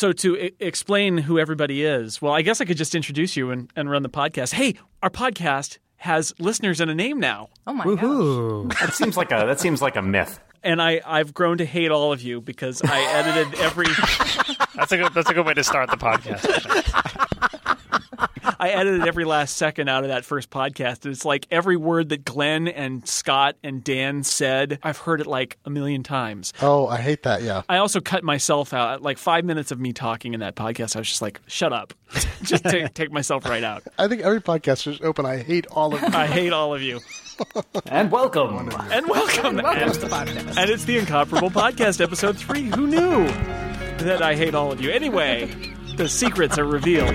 So to I- explain who everybody is, well, I guess I could just introduce you and, and run the podcast. Hey, our podcast has listeners and a name now. Oh my gosh. That seems like a that seems like a myth. And I, I've grown to hate all of you because I edited every That's a good. That's a good way to start the podcast. I edited every last second out of that first podcast. And it's like every word that Glenn and Scott and Dan said, I've heard it like a million times. Oh, I hate that. Yeah. I also cut myself out. Like five minutes of me talking in that podcast, I was just like, shut up. just take, take myself right out. I think every podcast is open. I hate all of them. I hate all of you. And welcome. And welcome. Welcome and, to the podcast. and it's the Incomparable Podcast, episode three. Who knew that I hate all of you? Anyway, the secrets are revealed.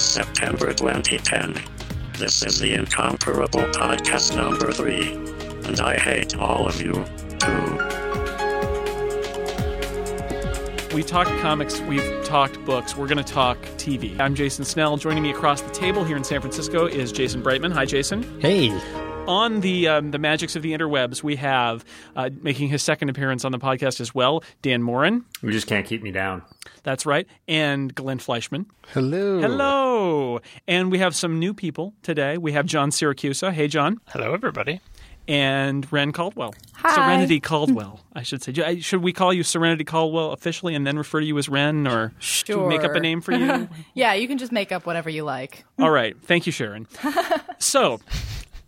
It's September 2010. This is the Incomparable Podcast number three, and I hate all of you, too. We talked comics, we've talked books, we're going to talk TV. I'm Jason Snell. Joining me across the table here in San Francisco is Jason Brightman. Hi, Jason. Hey. On the um, the magics of the interwebs, we have uh, making his second appearance on the podcast as well, Dan Moren. You just can't keep me down. That's right, and Glenn Fleishman. Hello. Hello, and we have some new people today. We have John Siracusa. Hey, John, Hello, everybody. and Ren Caldwell. Hi. Serenity Caldwell, I should say. Should we call you Serenity Caldwell officially, and then refer to you as Ren, or should we make up a name for you? Yeah, you can just make up whatever you like. All right. Thank you, Sharon. so,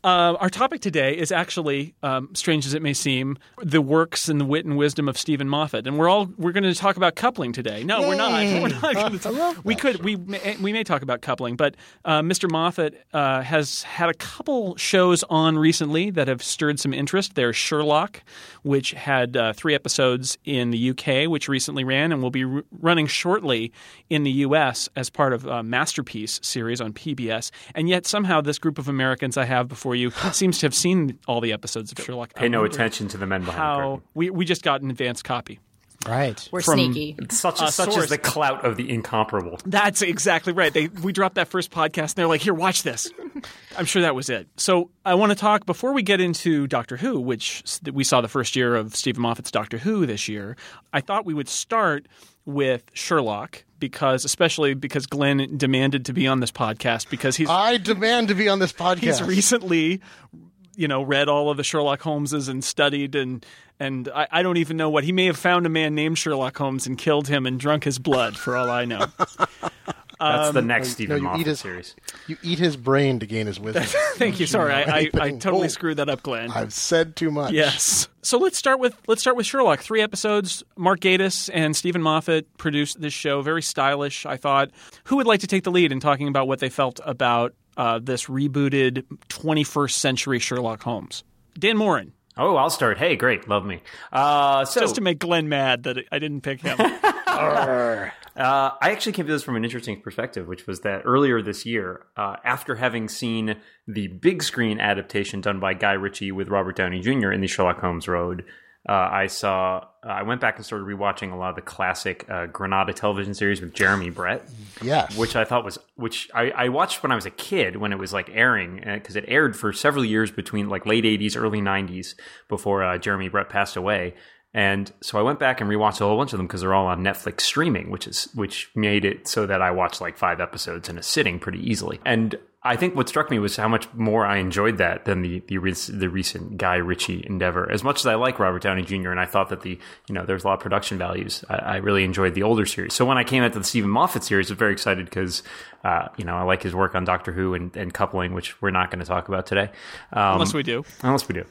uh, our topic today is actually, um, strange as it may seem, the works and the wit and wisdom of Steven Moffat, and we're all we're going to talk about coupling today. No, we're not. We're not. Gonna I love we could we may, we may talk about coupling, but uh, Mr. Moffat uh, has had a couple shows on recently that have stirred some interest. There's Sherlock, which had uh, three episodes in the UK, which recently ran and will be r- running shortly in the US as part of a Masterpiece series on PBS. And yet somehow this group of Americans I have before you seems to have seen all the episodes of Sherlock. Pay no attention to the men behind the How curtain. we we just got an advanced copy. Right. We're From- sneaky. Such Uh, as, such source. is the clout of the incomparable. That's exactly right. They we dropped that first podcast and they're like, "Here, watch this." I'm sure that was it. So I want to talk before we get into Doctor Who, which we saw the first year of Steven Moffat's Doctor Who this year. I thought we would start with Sherlock because, especially because Glenn demanded to be on this podcast because he's I demand to be on this podcast. he's recently you know read all of the Sherlock Holmeses and studied and and I, I don't even know what he may have found a man named Sherlock Holmes and killed him and drunk his blood for all I know. That's the um, next no, Stephen you eat Moffat his- series. You eat his brain to gain his wisdom. Thank you. Sorry, I, I, I totally Oh. screwed that up, Glenn. I've said too much. Yes. So let's start with let's start with Sherlock. Three episodes. Mark Gatiss and Steven Moffat produced this show. Very stylish, I thought. Who would like to take the lead in talking about what they felt about uh, this rebooted 21st century Sherlock Holmes? Dan Moren, Oh, I'll start. Hey, great, love me. Uh, so just to make Glenn mad that I didn't pick him. Uh, I actually came to this from an interesting perspective, which was that earlier this year, uh, after having seen the big screen adaptation done by Guy Ritchie with Robert Downey Jr. in the Sherlock Holmes Road, uh, I saw. Uh, I went back and started rewatching a lot of the classic uh, Granada television series with Jeremy Brett, Yes. which I thought was which I, I watched when I was a kid when it was like airing because it aired for several years between like late '80s, early '90s before uh, Jeremy Brett passed away. And so I went back and rewatched a whole bunch of them because they're all on Netflix streaming, which is which made it so that I watched like five episodes in a sitting pretty easily. And I think what struck me was how much more I enjoyed that than the the, the recent Guy Ritchie endeavor. As much as I like Robert Downey Jr. and I thought that the you know there's a lot of production values, I, I really enjoyed the older series. So when I came out to the Steven Moffat series, I was very excited because uh, you know I like his work on Doctor Who and, and coupling, which we're not going to talk about today. Um, Unless we do. Unless we do.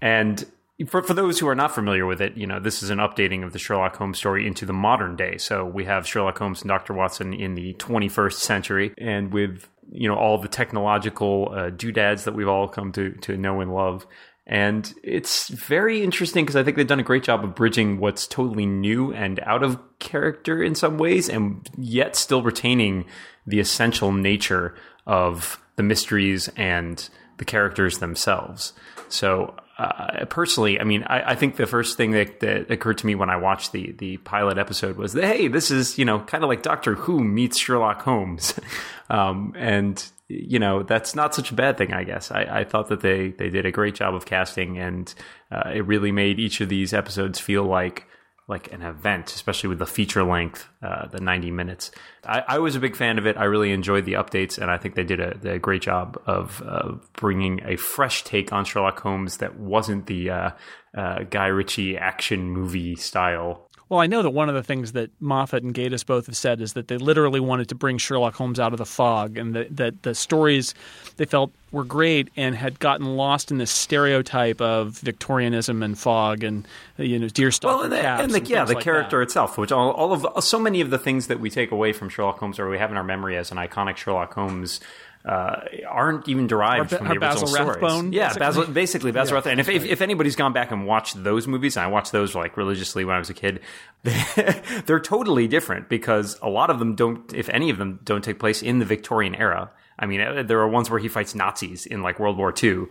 and for, for those who are not familiar with it, you know, this is an updating of the Sherlock Holmes story into the modern day. So we have Sherlock Holmes and Dr. Watson in the 21st century and with, you know, all the technological uh, doodads that we've all come to, to know and love. And it's very interesting because I think they've done a great job of bridging what's totally new and out of character in some ways, and yet still retaining the essential nature of the mysteries and the characters themselves. So, uh, personally, I mean, I, I think the first thing that, that occurred to me when I watched the the pilot episode was that hey, this is you know kind of like Doctor Who meets Sherlock Holmes, um, and you know that's not such a bad thing. I guess I, I thought that they they did a great job of casting, and uh, it really made each of these episodes feel like like an event, especially with the feature length, uh, the 90 minutes. I, I, was a big fan of it. I really enjoyed the updates, and I think they did a, a great job of uh, bringing a fresh take on Sherlock Holmes that wasn't the uh, uh Guy Ritchie action movie style well, I know that one of the things that Moffat and Gatiss both have said is that they literally wanted to bring Sherlock Holmes out of the fog, and that, that the stories they felt were great and had gotten lost in this stereotype of Victorianism and fog and you know deerstalker well, and the, and, the, yeah, the like character that. itself, which all, all of so many of the things that we take away from Sherlock Holmes or we have in our memory as an iconic Sherlock Holmes uh, aren't even derived or, from the original Basil stories. Rathbone, yeah, basically? Basil, basically Basil Yeah, Rathbone. And if, if, if anybody's gone back and watched those movies, and I watched those like religiously when I was a kid, they're totally different because a lot of them don't, if any of them, don't take place in the Victorian era. I mean, uh, there are ones where he fights Nazis in like World War II,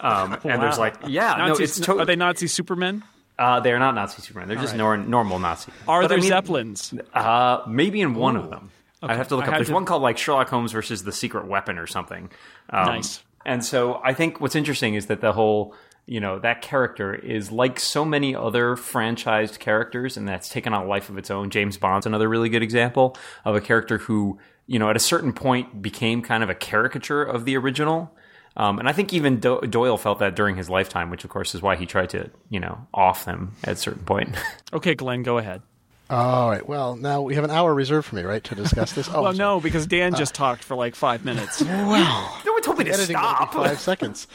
um, and there's like, yeah, Nazis, no, it's to- are they Nazi Supermen? uh, they're not Nazi Superman. They're just nor- normal Nazi. Are But, there I mean, Zeppelins? uh, maybe in one of them. I have to look I up. There's to- one called like Sherlock Holmes versus the Secret Weapon or something. Um, Nice. And so I think what's interesting is that the whole, you know, that character is like so many other franchised characters, and that's taken on a life of its own. James Bond's another really good example of a character who, you know, at a certain point became kind of a caricature of the original. Um, and I think even Do- Doyle felt that during his lifetime, which of course is why he tried to, you know, off them at a certain point. Okay, Glenn, go ahead. All right. Well, now we have an hour reserved for me, right, to discuss this. Oh, well, no, because Dan just talked for like five minutes. Well, no one told me to editing will be stop. five seconds.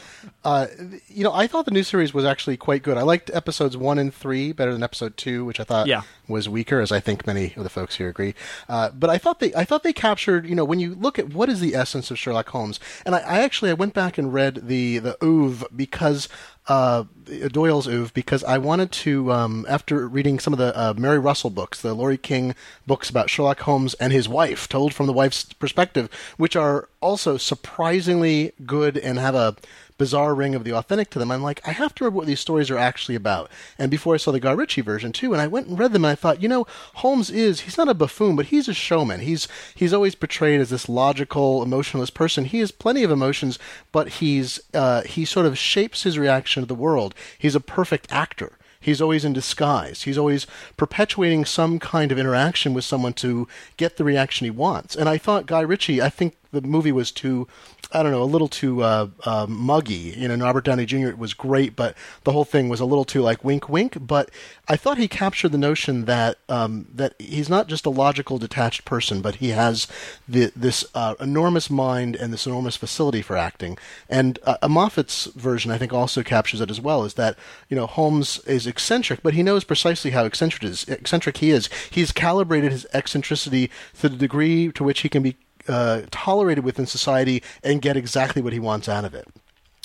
Uh, you know, I thought the new series was actually quite good. I liked episodes one and three better than episode two, which I thought Yeah. was weaker, as I think many of the folks here agree. Uh, but I thought they, I thought they captured. You know, when you look at what is the essence of Sherlock Holmes, and I, I actually I went back and read the the oeuvre because uh, Doyle's oeuvre because I wanted to, um, after reading some of the uh, Mary Russell books, the Laurie King books about Sherlock Holmes and his wife, told from the wife's perspective, which are also surprisingly good and have a bizarre ring of the authentic to them. I'm like, I have to remember what these stories are actually about. And before I saw the Guy Ritchie version too, and I went and read them, and I thought, you know, Holmes is he's not a buffoon, but he's a showman. He's he's always portrayed as this logical, emotionless person. He has plenty of emotions, but he's uh, he sort of shapes his reaction to the world. He's a perfect actor. He's always in disguise. He's always perpetuating some kind of interaction with someone to get the reaction he wants. And I thought Guy Ritchie, I think the movie was too, I don't know, a little too uh, uh, muggy. You know, Robert Downey Jr. was great, but the whole thing was a little too like wink, wink. But I thought he captured the notion that um, that he's not just a logical, detached person, but he has the, this uh, enormous mind and this enormous facility for acting. And uh, Moffat's version, I think, also captures it as well. Is that you know Holmes is eccentric, but he knows precisely how eccentric is eccentric he is. He's calibrated his eccentricity to the degree to which he can be uh, tolerated within society and get exactly what he wants out of it.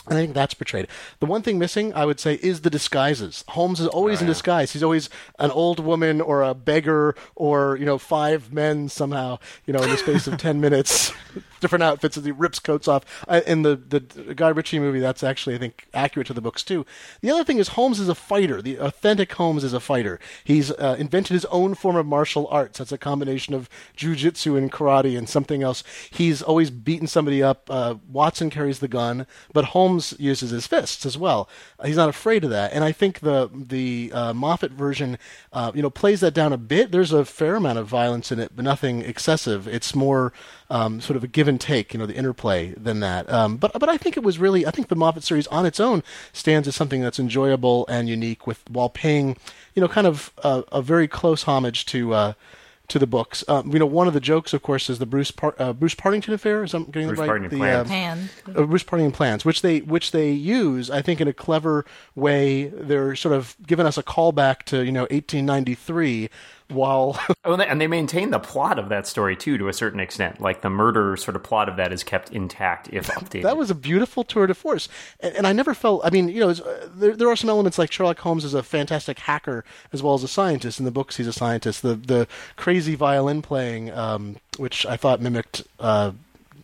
And I think that's portrayed. The one thing missing, I would say, is the disguises. Holmes is always in disguise. He's always an old woman or a beggar or, you know, five men somehow, you know, in the space of 10 minutes. Different outfits as he rips coats off. Uh, in the, the Guy Ritchie movie, that's actually, I think, accurate to the books, too. The other thing is Holmes is a fighter. The authentic Holmes is a fighter. He's uh, invented his own form of martial arts. That's a combination of jujitsu and karate and something else. He's always beaten somebody up. Uh, Watson carries the gun, but Holmes uses his fists as well. Uh, he's not afraid of that, and I think the the uh, Moffat version, uh, you know, plays that down a bit. There's a fair amount of violence in it, but nothing excessive. It's more um, sort of a give and take, you know, the interplay than that. Um, but but I think it was really, I think the Moffat series on its own stands as something that's enjoyable and unique, with while paying, you know, kind of a, a very close homage to. Uh, to the books, um, you know, one of the jokes, of course, is the Bruce Par- uh, Bruce Partington affair. Is I'm getting Bruce it right? Partington the, plans. um, Pan. uh, Bruce Partington plans, which they which they use, I think, in a clever way. They're sort of giving us a callback to you know 1893, while Oh, and they, maintain the plot of that story too, to a certain extent. Like the murder sort of plot of that is kept intact if updated. that was a beautiful tour de force. And, and I never felt. I mean, you know, it's, uh, there there are some elements like Sherlock Holmes is a fantastic hacker as well as a scientist. In the books, he's a scientist. The the crazy violin playing, um, which I thought mimicked uh,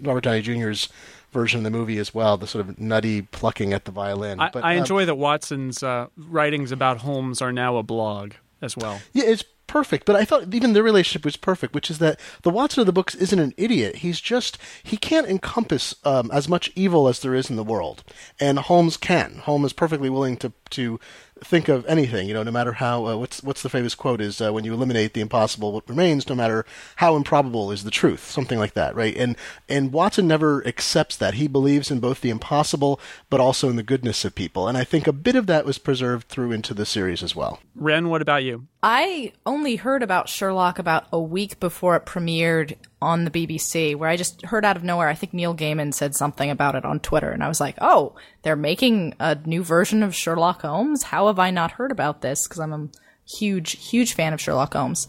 Robert Downey Jr.'s version of the movie as well. The sort of nutty plucking at the violin. I, But, I um, enjoy that Watson's uh, writings about Holmes are now a blog as well. Yeah, it's perfect, but I thought even their relationship was perfect, which is that the Watson of the books isn't an idiot. He's just he can't encompass um, as much evil as there is in the world, and Holmes can. Holmes is perfectly willing to to think of anything. You know, no matter how uh, what's what's the famous quote is uh, when you eliminate the impossible, what remains, no matter how improbable is the truth, something like that, right? And and Watson never accepts that. He believes in both the impossible, but also in the goodness of people, and I think a bit of that was preserved through into the series as well. Ren, what about you? I only heard about Sherlock about a week before it premiered on the BBC, where I just heard out of nowhere. I think Neil Gaiman said something about it on Twitter, and I was like, "Oh, they're making a new version of Sherlock Holmes. How have I not heard about this? Because I'm a huge, huge fan of Sherlock Holmes."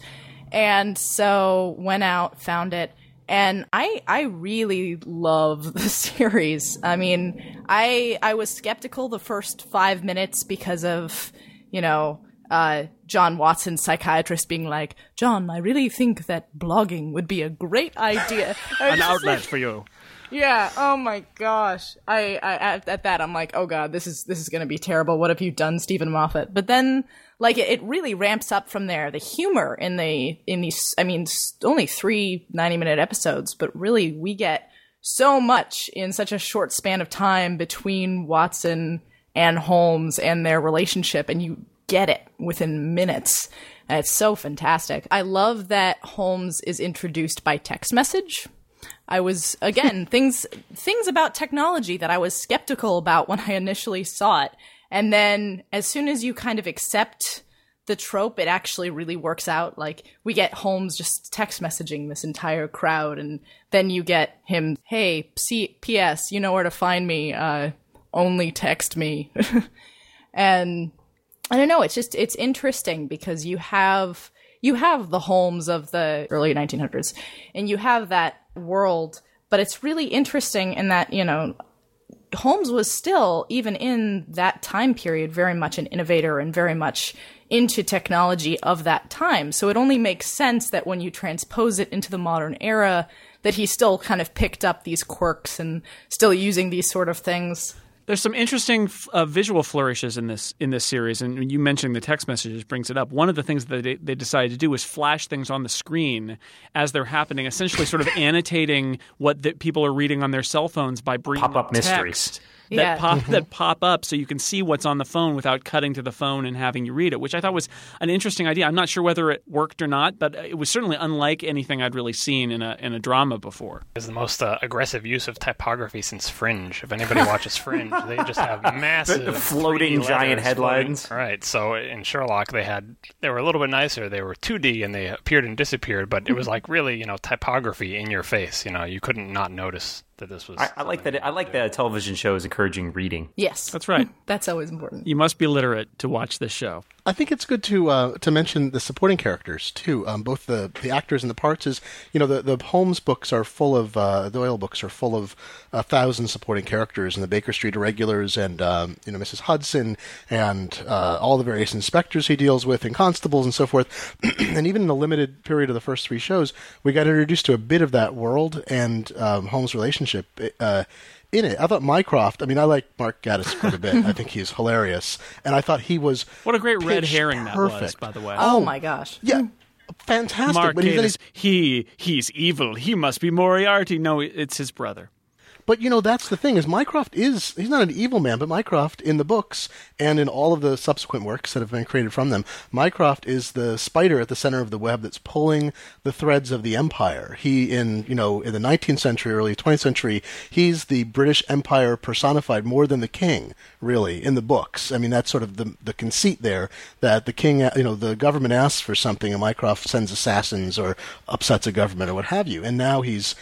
And so went out, found it, and I I really love the series. I mean, I I was skeptical the first five minutes because of you know uh, John Watson, psychiatrist, being like, John, I really think that blogging would be a great idea. An outlet for you. Yeah. Oh my gosh. I, I at, at that I'm like, oh god, this is this is gonna be terrible. What have you done, Steven Moffat? But then, like, it, it really ramps up from there. The humor in the in these, I mean, only three 90 minute episodes, but really we get so much in such a short span of time between Watson and Holmes and their relationship, and you get it within minutes. And it's so fantastic. I love that Holmes is introduced by text message. I was again things things about technology that I was skeptical about when I initially saw it. And then as soon as you kind of accept the trope, it actually really works out. Like we get Holmes just text messaging this entire crowd and then you get him, "Hey, C- PS, you know where to find me. Uh only text me." and I don't know. It's just it's interesting because you have you have the Holmes of the early 1900s, and you have that world. But it's really interesting in that you know Holmes was still even in that time period very much an innovator and very much into technology of that time. So it only makes sense that when you transpose it into the modern era, that he still kind of picked up these quirks and still using these sort of things. There's some interesting uh, visual flourishes in this in this series, and you mentioning the text messages brings it up. One of the things that they, they decided to do was flash things on the screen as they're happening, essentially sort of annotating what the people are reading on their cell phones by bringing Pop-up up mysteries. Text that Yeah. pop that pop up, so you can see what's on the phone without cutting to the phone and having you read it, which I thought was an interesting idea. I'm not sure whether it worked or not, but it was certainly unlike anything I'd really seen in a in a drama before. is the most uh, aggressive use of typography since Fringe. If anybody watches Fringe, they just have massive floating giant headlines. floating. Right. So in Sherlock, they had they were a little bit nicer. They were 2D and they appeared and disappeared, but it was like really you know typography in your face. You know, you couldn't not notice that this was. I, I like that. It, I like that a television show is encouraging reading. Yes, That's right. That's always important. You must be literate to watch this show. I think it's good to uh, to mention the supporting characters too. Um, both the, the actors and the parts. Is you know the the Holmes books are full of uh, the Doyle books are full of a thousand supporting characters, and the Baker Street Irregulars, and um, you know Mrs. Hudson, and uh, all the various inspectors he deals with, and constables, and so forth. and even in the limited period of the first three shows, we got introduced to a bit of that world and um, Holmes' relationship. Uh, in it, I thought Mycroft. I mean, I like Mark Gatiss quite a bit. I think he's hilarious, and I thought he was What a great red pitch herring that was, perfect. by the way. Oh, my oh, gosh. Yeah, fantastic. Mark but, he's, he he's evil. He must be Moriarty. No, it's his brother. But you know that's the thing is Mycroft is he's not an evil man, but Mycroft in the books and in all of the subsequent works that have been created from them, Mycroft is the spider at the center of the web that's pulling the threads of the empire. He in you know in the 19th century, early 20th century, he's the British Empire personified more than the king, really in the books. I mean that's sort of the the conceit there that the king, you know, the government asks for something and Mycroft sends assassins or upsets a government or what have you, and now he's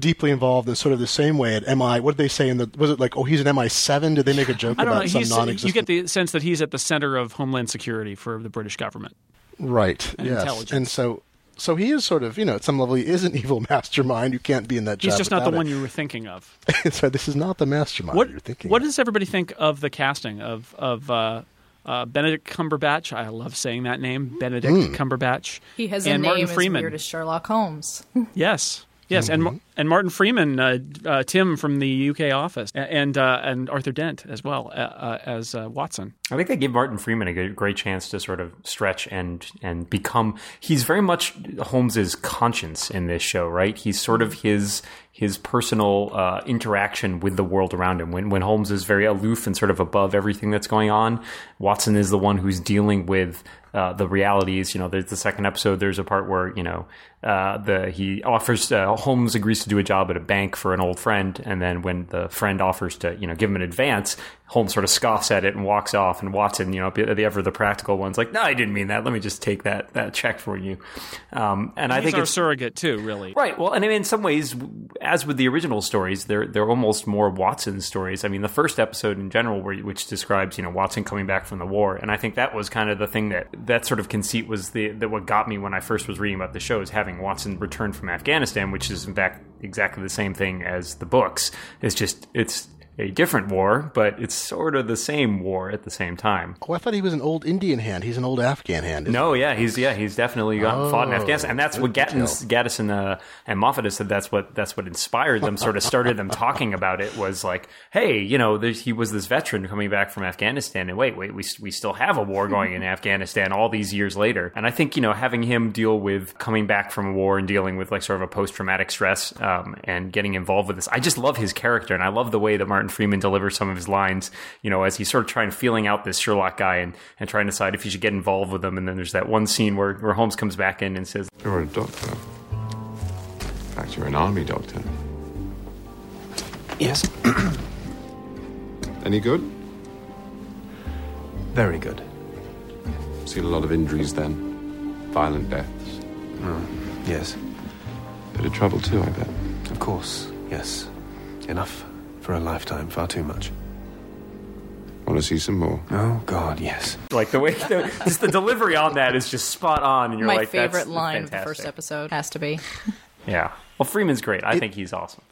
deeply involved in sort of the same way at MI. What did they say in the? Was it like, oh, he's an MI7? Did they make a joke I don't about know. some He's, non-existent? you get the sense that he's at the center of Homeland Security for the British government. right, and yes, intelligence. and so. So he is sort of, you know, at some level, he is an evil mastermind. You can't be in that job. He's just not the without one it. you were thinking of. so this is not the mastermind What you're thinking. What of. does everybody think of the casting of of uh, uh, Benedict Cumberbatch? I love saying that name, Benedict Hmm. Cumberbatch. He has and a Martin name Freeman. as weird as Sherlock Holmes. Yes, yes, and Mm-hmm. Mar- and Martin Freeman, uh, uh, Tim from the UK office, and uh, and Arthur Dent as well uh, uh, as uh, Watson. I think they give Martin Freeman a great chance to sort of stretch and and become. He's very much Holmes's conscience in this show, right? He's sort of his his personal interaction with the world around him. When when Holmes is very aloof and sort of above everything that's going on, Watson is the one who's dealing with uh, the realities. You know, there's the second episode. There's a part where you know uh, the he offers uh, Holmes agrees to do a job at a bank for an old friend, and then when the friend offers to you know give him an advance, Holmes sort of scoffs at it and walks off. And Watson, you know, the ever the practical one's like, no, I didn't mean that. Let me just take that that check for you. Um, and I think our it's surrogate too, really. Right. Well, and I mean, in some ways, as with the original stories, they're they're almost more Watson stories. I mean, the first episode in general, where, which describes you know Watson coming back from the war, and I think that was kind of the thing that that sort of conceit was the that what got me when I first was reading about the show is having Watson return from Afghanistan, which is in fact exactly the same thing as the books. It's just it's a different war, but it's sort of the same war at the same time. Oh, I thought he was an old Indian hand. He's an old Afghan hand. No, yeah, he's yeah, he's definitely got, fought in Oh, Afghanistan, and that's what Gatiss, Gatiss and, uh, and Moffat said. That's what that's what inspired them. Sort of started them talking about it. Was like, hey, you know, he was this veteran coming back from Afghanistan, and wait, wait, we we still have a war going in Afghanistan all these years later. And I think you know, having him deal with coming back from a war and dealing with like sort of a post traumatic stress um, and getting involved with this, I just love his character, and I love the way that Martin Freeman delivers some of his lines. You know, as he's sort of trying feeling out this Sherlock guy and and trying to decide if he should get involved with him. And then there's that one scene where where Holmes comes back in and says, You're a doctor. In fact, you're an army doctor. Yes, Any good? very good. Seen a lot of injuries then. Violent deaths. Mm, yes, Bit of trouble too, I bet. of course. Yes. Enough for a lifetime, far too much. Want to see some more? Oh, God, yes. like the way the, just the delivery on that is just spot on. And you're My like, favorite that's line of the first episode has to be. Yeah. Well, Freeman's great. I think he's awesome.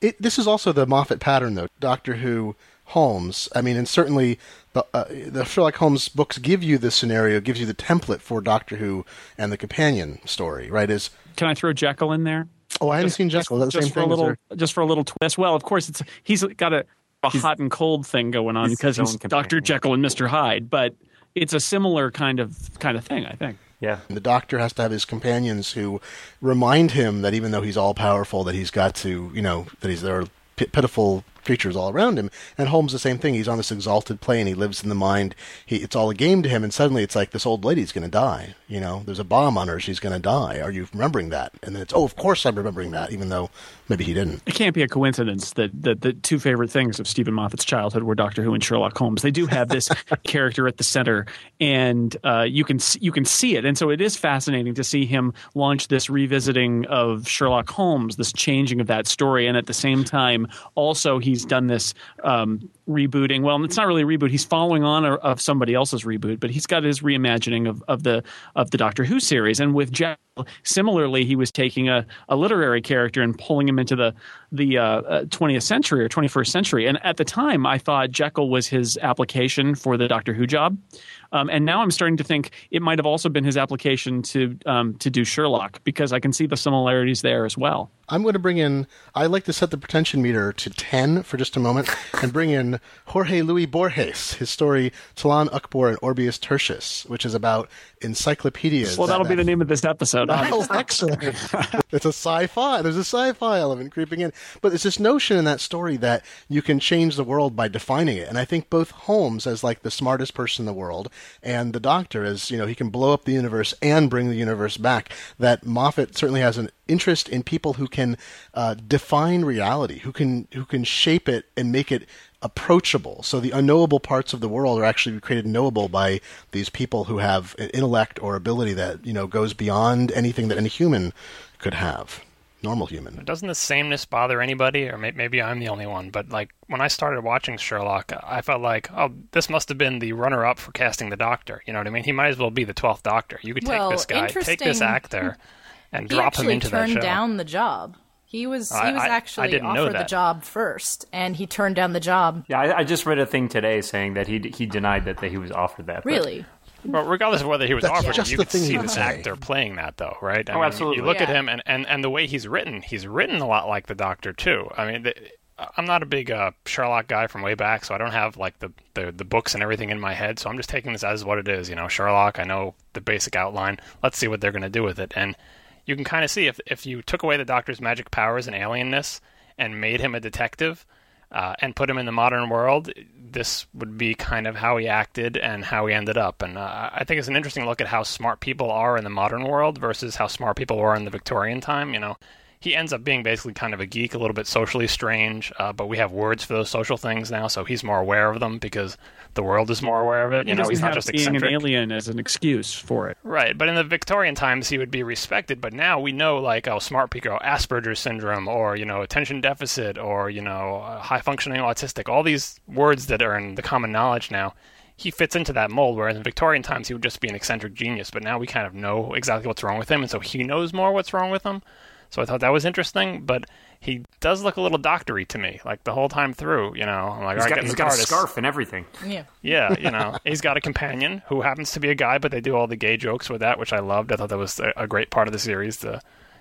It, this is also the Moffat pattern, though. Doctor Who, Holmes. I mean, and certainly the uh, the Sherlock Holmes books give you the scenario, gives you the template for Doctor Who and the companion story. Right? Is Can I throw Jekyll in there? Oh, I haven't seen Jekyll. Is that the just same for a thing? Is little, there- just for a little twist. Well, of course, it's he's got a, a hot and cold thing going on because he's. Doctor Jekyll and Mister Hyde, but it's a similar kind of kind of thing, I think. Yeah. The Doctor has to have his companions who remind him that even though he's all powerful, that he's got to, you know, that he's there are pitiful creatures all around him. And Holmes the same thing. He's on this exalted plane. He lives in the mind. He it's all a game to him. And suddenly it's like this old lady's going to die. You know, there's a bomb on her. She's going to die. Are you remembering that? And then it's oh, of course I'm remembering that, even though maybe he didn't. It can't be a coincidence that, that the two favorite things of Steven Moffat's childhood were Doctor Who and Sherlock Holmes. They do have this character at the center, and uh, you can you can see it. And so it is fascinating to see him launch this revisiting of Sherlock Holmes, this changing of that story, and at the same time, also he's done this um, rebooting. Well, it's not really a reboot. He's following on of- of somebody else's reboot, but he's got his reimagining of, of the of the Doctor Who series. And with Jekyll, similarly, he was taking a, a literary character and pulling him into the the uh, uh, 20th century or 21st century. And at the time, I thought Jekyll was his application for the Doctor Who job. Um, and now I'm starting to think it might have also been his application to um, to do Sherlock because I can see the similarities there as well. I'm going to bring in. I like to set the pretension meter to ten for just a moment, and bring in Jorge Luis Borges, his story Tlon Uqbar and Orbis Tertius, which is about encyclopedias. Well, that- that'll be the name of this episode. Oh, excellent. it's a sci-fi. There's a sci-fi element creeping in. But there's this notion in that story that you can change the world by defining it. And I think both Holmes as like the smartest person in the world and the doctor as, you know, he can blow up the universe and bring the universe back. That Moffat certainly has an interest in people who can uh, define reality, who can who can shape it and make it approachable. So the unknowable parts of the world are actually created knowable by these people who have an intellect or ability that, you know, goes beyond anything that any human could have. Normal human. Doesn't the sameness bother anybody, or may- maybe I'm the only one? But like when I started watching Sherlock, I felt like, oh, this must have been the runner-up for casting the Doctor. You know what I mean? He might as well be the twelfth Doctor. You could take Well, this guy, take this actor, and He drop him into that show. turned down the job. He was he was I- I actually didn't know offered the job first, and he turned down the job. Yeah, I, I just read a thing today saying that he he denied that, that he was offered that. but- Really? But regardless of whether he was That's offered, it, just you the could thing see he would this say. actor playing that, though, right? I Oh, mean, absolutely. You look at Yeah. him, and, and, and the way he's written, he's written a lot like the Doctor too. I mean, the, I'm not a big uh, Sherlock guy from way back, so I don't have like the, the the books and everything in my head. So I'm just taking this as what it is. You know, Sherlock. I know the basic outline. Let's see what they're going to do with it, and you can kind of see if if you took away the Doctor's magic powers and alienness and made him a detective. Uh, and put him in the modern world, this would be kind of how he acted and how he ended up. And uh, I think it's an interesting look at how smart people are in the modern world versus how smart people were in the Victorian time. You know, he ends up being basically kind of a geek, a little bit socially strange, uh, but we have words for those social things now, so he's more aware of them because the world is more aware of it. He You know, he's not just being eccentric. an alien as an excuse for it. Right, but in the Victorian times, he would be respected. But now we know, like, oh, smart people, Asperger's syndrome, or you know, attention deficit, or you know, uh, high functioning autistic. All these words that are in the common knowledge now. He fits into that mold. Whereas in Victorian times, he would just be an eccentric genius. But now we kind of know exactly what's wrong with him, and so he knows more what's wrong with him. So I thought that was interesting. But he does look a little doctory to me, like the whole time through. You know, I'm like, he's got, get in he's got a scarf and everything. Yeah. Yeah, you know, he's got a companion who happens to be a guy, but they do all the gay jokes with that, which I loved. I thought that was a, a great part of the series. The,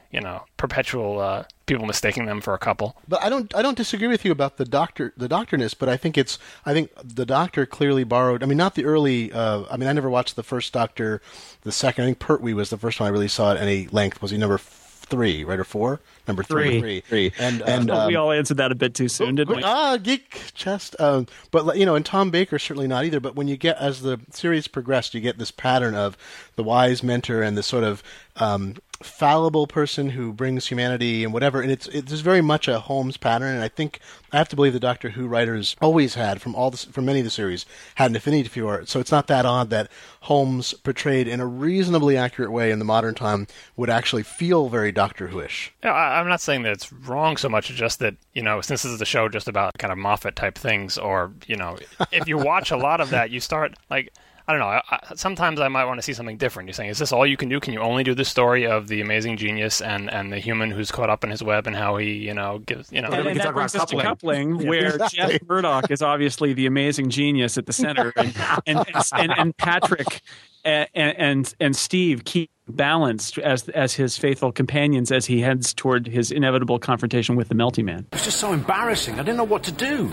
you know, perpetual uh, people mistaking them for a couple. But I don't I don't disagree with you about the doctor the doctorness, but I think it's I think the doctor clearly borrowed. I mean, not the early. Uh, I mean, I never watched the first Doctor. The second, I think Pertwee was the first one I really saw at any length. Was he number f- three, right or four? Number three, Three. three, and and Well, we um, all answered that a bit too soon, didn't we? Ah, geek chest. Um, but like, you know, and Tom Baker certainly not either. But when you get as the series progressed, you get this pattern of the wise mentor and the sort of um, fallible person who brings humanity and whatever. And it's it's very much a Holmes pattern. And I think I have to believe the Doctor Who writers always had from all the, from many of the series had an affinity for it. So it's not that odd that Holmes portrayed in a reasonably accurate way in the modern time would actually feel very Doctor Who-ish. Yeah, I'm not saying that it's wrong so much, just that you know, since this is a show just about kind of Moffat type things, or you know, if you watch a lot of that, you start like. I don't know. I, I, sometimes I might want to see something different. You're saying, is this all you can do? Can you only do the story of the amazing genius and, and the human who's caught up in his web and how he, you know, gives, you know, And, we and that talk about brings us to coupling. coupling, where exactly. Jeff Murdock is obviously the amazing genius at the center, and and and, and, and Patrick and, and and Steve keep balanced as as his faithful companions as he heads toward his inevitable confrontation with the Melty Man. It's just so embarrassing. I didn't know what to do.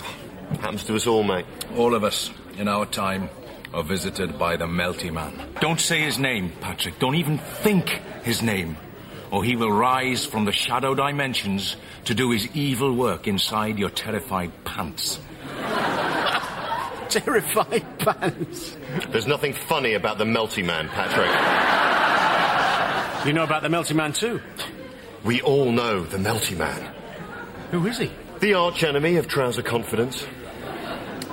Happens to us all, mate. All of us, in our time, are visited by the Melty Man. Don't say his name, Patrick. Don't even think his name. Or he will rise from the shadow dimensions to do his evil work inside your terrified pants. Terrified pants. There's nothing funny about the Melty Man, Patrick. You know about the Melty Man too? We all know the Melty Man. Who is he? The arch enemy of trouser confidence.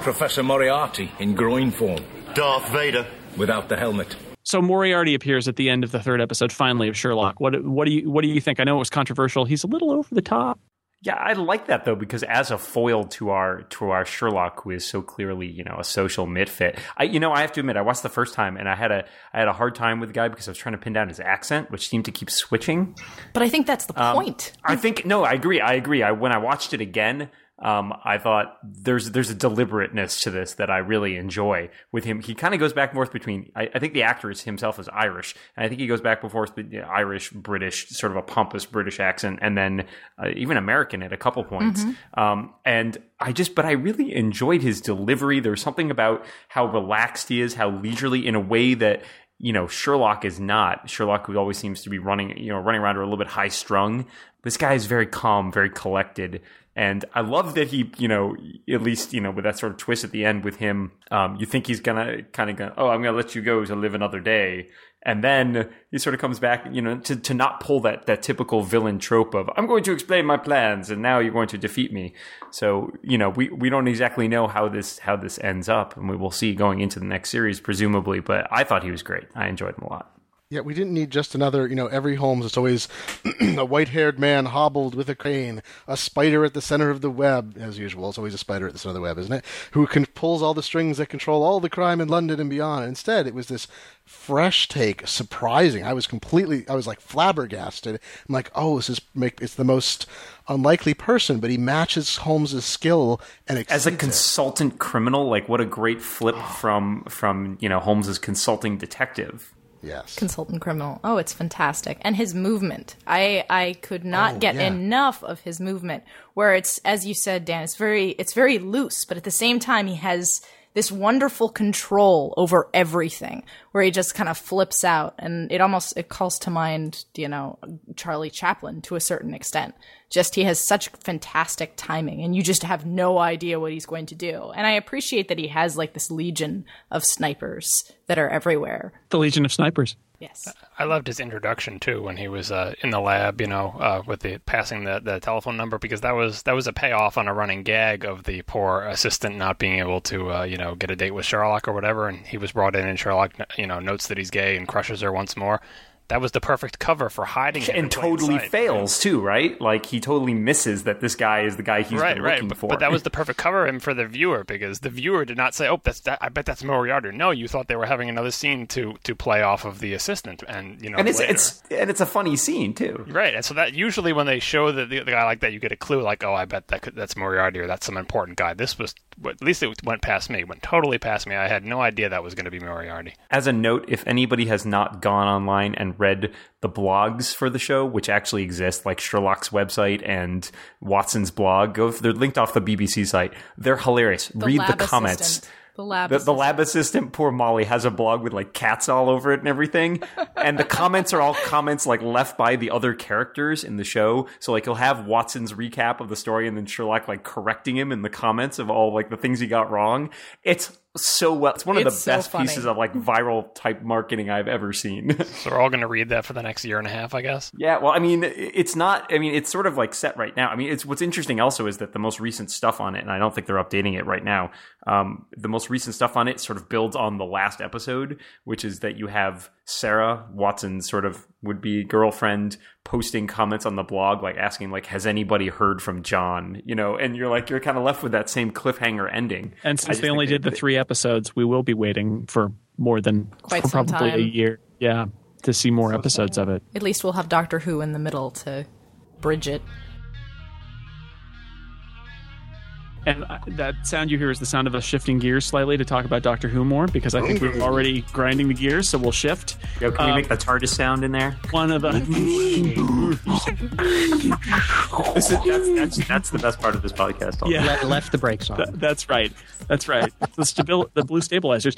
Professor Moriarty in groin form, Darth Vader. without the helmet. So Moriarty appears at the end of the third episode, finally of Sherlock. What what do you what do you think? I know it was controversial. He's a little over the top. Yeah, I like that though because as a foil to our to our Sherlock, who is so clearly you know a social misfit, I you know I have to admit I watched the first time and I had a I had a hard time with the guy because I was trying to pin down his accent, which seemed to keep switching. But I think that's the Um, point. I think no, I agree. I agree. I when I watched it again, um, I thought there's there's a deliberateness to this that I really enjoy with him. He kind of goes back and forth between. I, I think the actor is himself is Irish, and I think he goes back and forth between Irish, British, sort of a pompous British accent, and then uh, even American at a couple points. Um, and I just, but I really enjoyed his delivery. There's something about how relaxed he is, how leisurely in a way that you know Sherlock is not. Sherlock who always seems to be running, you know, running around or a little bit high strung. This guy is very calm, very collected, and I love that he, you know, at least you know with that sort of twist at the end with him. Um, you think he's gonna kind of go, oh, I'm gonna let you go to live another day. And then he sort of comes back, you know, to, to not pull that, that typical villain trope of I'm going to explain my plans and now you're going to defeat me. So, you know, we, we don't exactly know how this how this ends up and we will see going into the next series presumably, but I thought he was great. I enjoyed him a lot. Yeah, we didn't need just another, you know, every Holmes, it's always a white haired man hobbled with a cane, a spider at the center of the web, as usual. It's always a spider at the center of the web, isn't it? Who can, pulls all the strings that control all the crime in London and beyond. Instead, it was this fresh take, surprising. I was completely, I was like flabbergasted. I'm like, oh, this is, make, it's the most unlikely person, but he matches Holmes's skill and as a exceeds it. consultant criminal, like what a great flip oh. from from you know Holmes's consulting detective. Yes. consultant criminal. Oh, it's fantastic. And his movement. I I could not Oh, get yeah. enough of his movement where it's as you said Dan, it's very it's very loose, but at the same time he has this wonderful control over everything where he just kind of flips out and it almost it calls to mind, you know, Charlie Chaplin to a certain extent. Just he has such fantastic timing and you just have no idea what he's going to do. And I appreciate that he has like this legion of snipers that are everywhere. The Legion of Snipers. Yes. I loved his introduction too when he was uh, in the lab, you know, uh, with the passing the, the telephone number because that was that was a payoff on a running gag of the poor assistant not being able to, uh, you know, get a date with Sherlock or whatever, and he was brought in and Sherlock, you know, notes that he's gay and crushes her once more. That was the perfect cover for hiding and totally sight. fails too, right? Like he totally misses that this guy is the guy he's right, been right. looking But, for. but that was the perfect cover and for the viewer because the viewer did not say, "Oh, that's that. I bet that's Moriarty." No, you thought they were having another scene to to play off of the assistant, and you know, and it's it's and it's a funny scene too. Right, and so that usually when they show the, the, the guy like that, you get a clue like, oh, I bet that could, that's Moriarty or that's some important guy. This was at least it went past me, went totally past me. I had no idea that was going to be Moriarty. As a note, if anybody has not gone online and read the blogs for the show, which actually exist, like Sherlock's website and Watson's blog, go. They're linked off the BBC site. They're hilarious. The Read the comments. assistant. The lab The, the lab assistant, poor Molly, has a blog with like cats all over it and everything. and the comments are all comments like left by the other characters in the show. So like he'll have Watson's recap of the story and then Sherlock like correcting him in the comments of all like the things he got wrong. It's so well. It's one of It's the so best funny. pieces of like viral type marketing I've ever seen. So we're all going to read that for the next year and a half, I guess. Yeah, well, I mean, it's not. I mean, it's sort of like set right now. I mean, it's what's interesting also is that the most recent stuff on it, and I don't think they're updating it right now. Um, the most recent stuff on it sort of builds on the last episode, which is that you have Sarah Watson's sort of would be girlfriend posting comments on the blog, like asking, like, "Has anybody heard from John?" You know, and you're like, you're kind of left with that same cliffhanger ending. And since they only did the three episodes, we will be waiting for more than Quite for some probably a year. Yeah, to see more episodes of it. At least we'll have Doctor Who in the middle to bridge it. And uh, that sound you hear is the sound of us shifting gears slightly to talk about Doctor Who more because I think we're already grinding the gears, so we'll shift. Yo, can we Um, make the TARDIS sound in there? One of the This is, that's, that's, that's the best part of this podcast. Yeah. Le- left the brakes on. Th- that's right. That's right. the stabil- the blue stabilizers.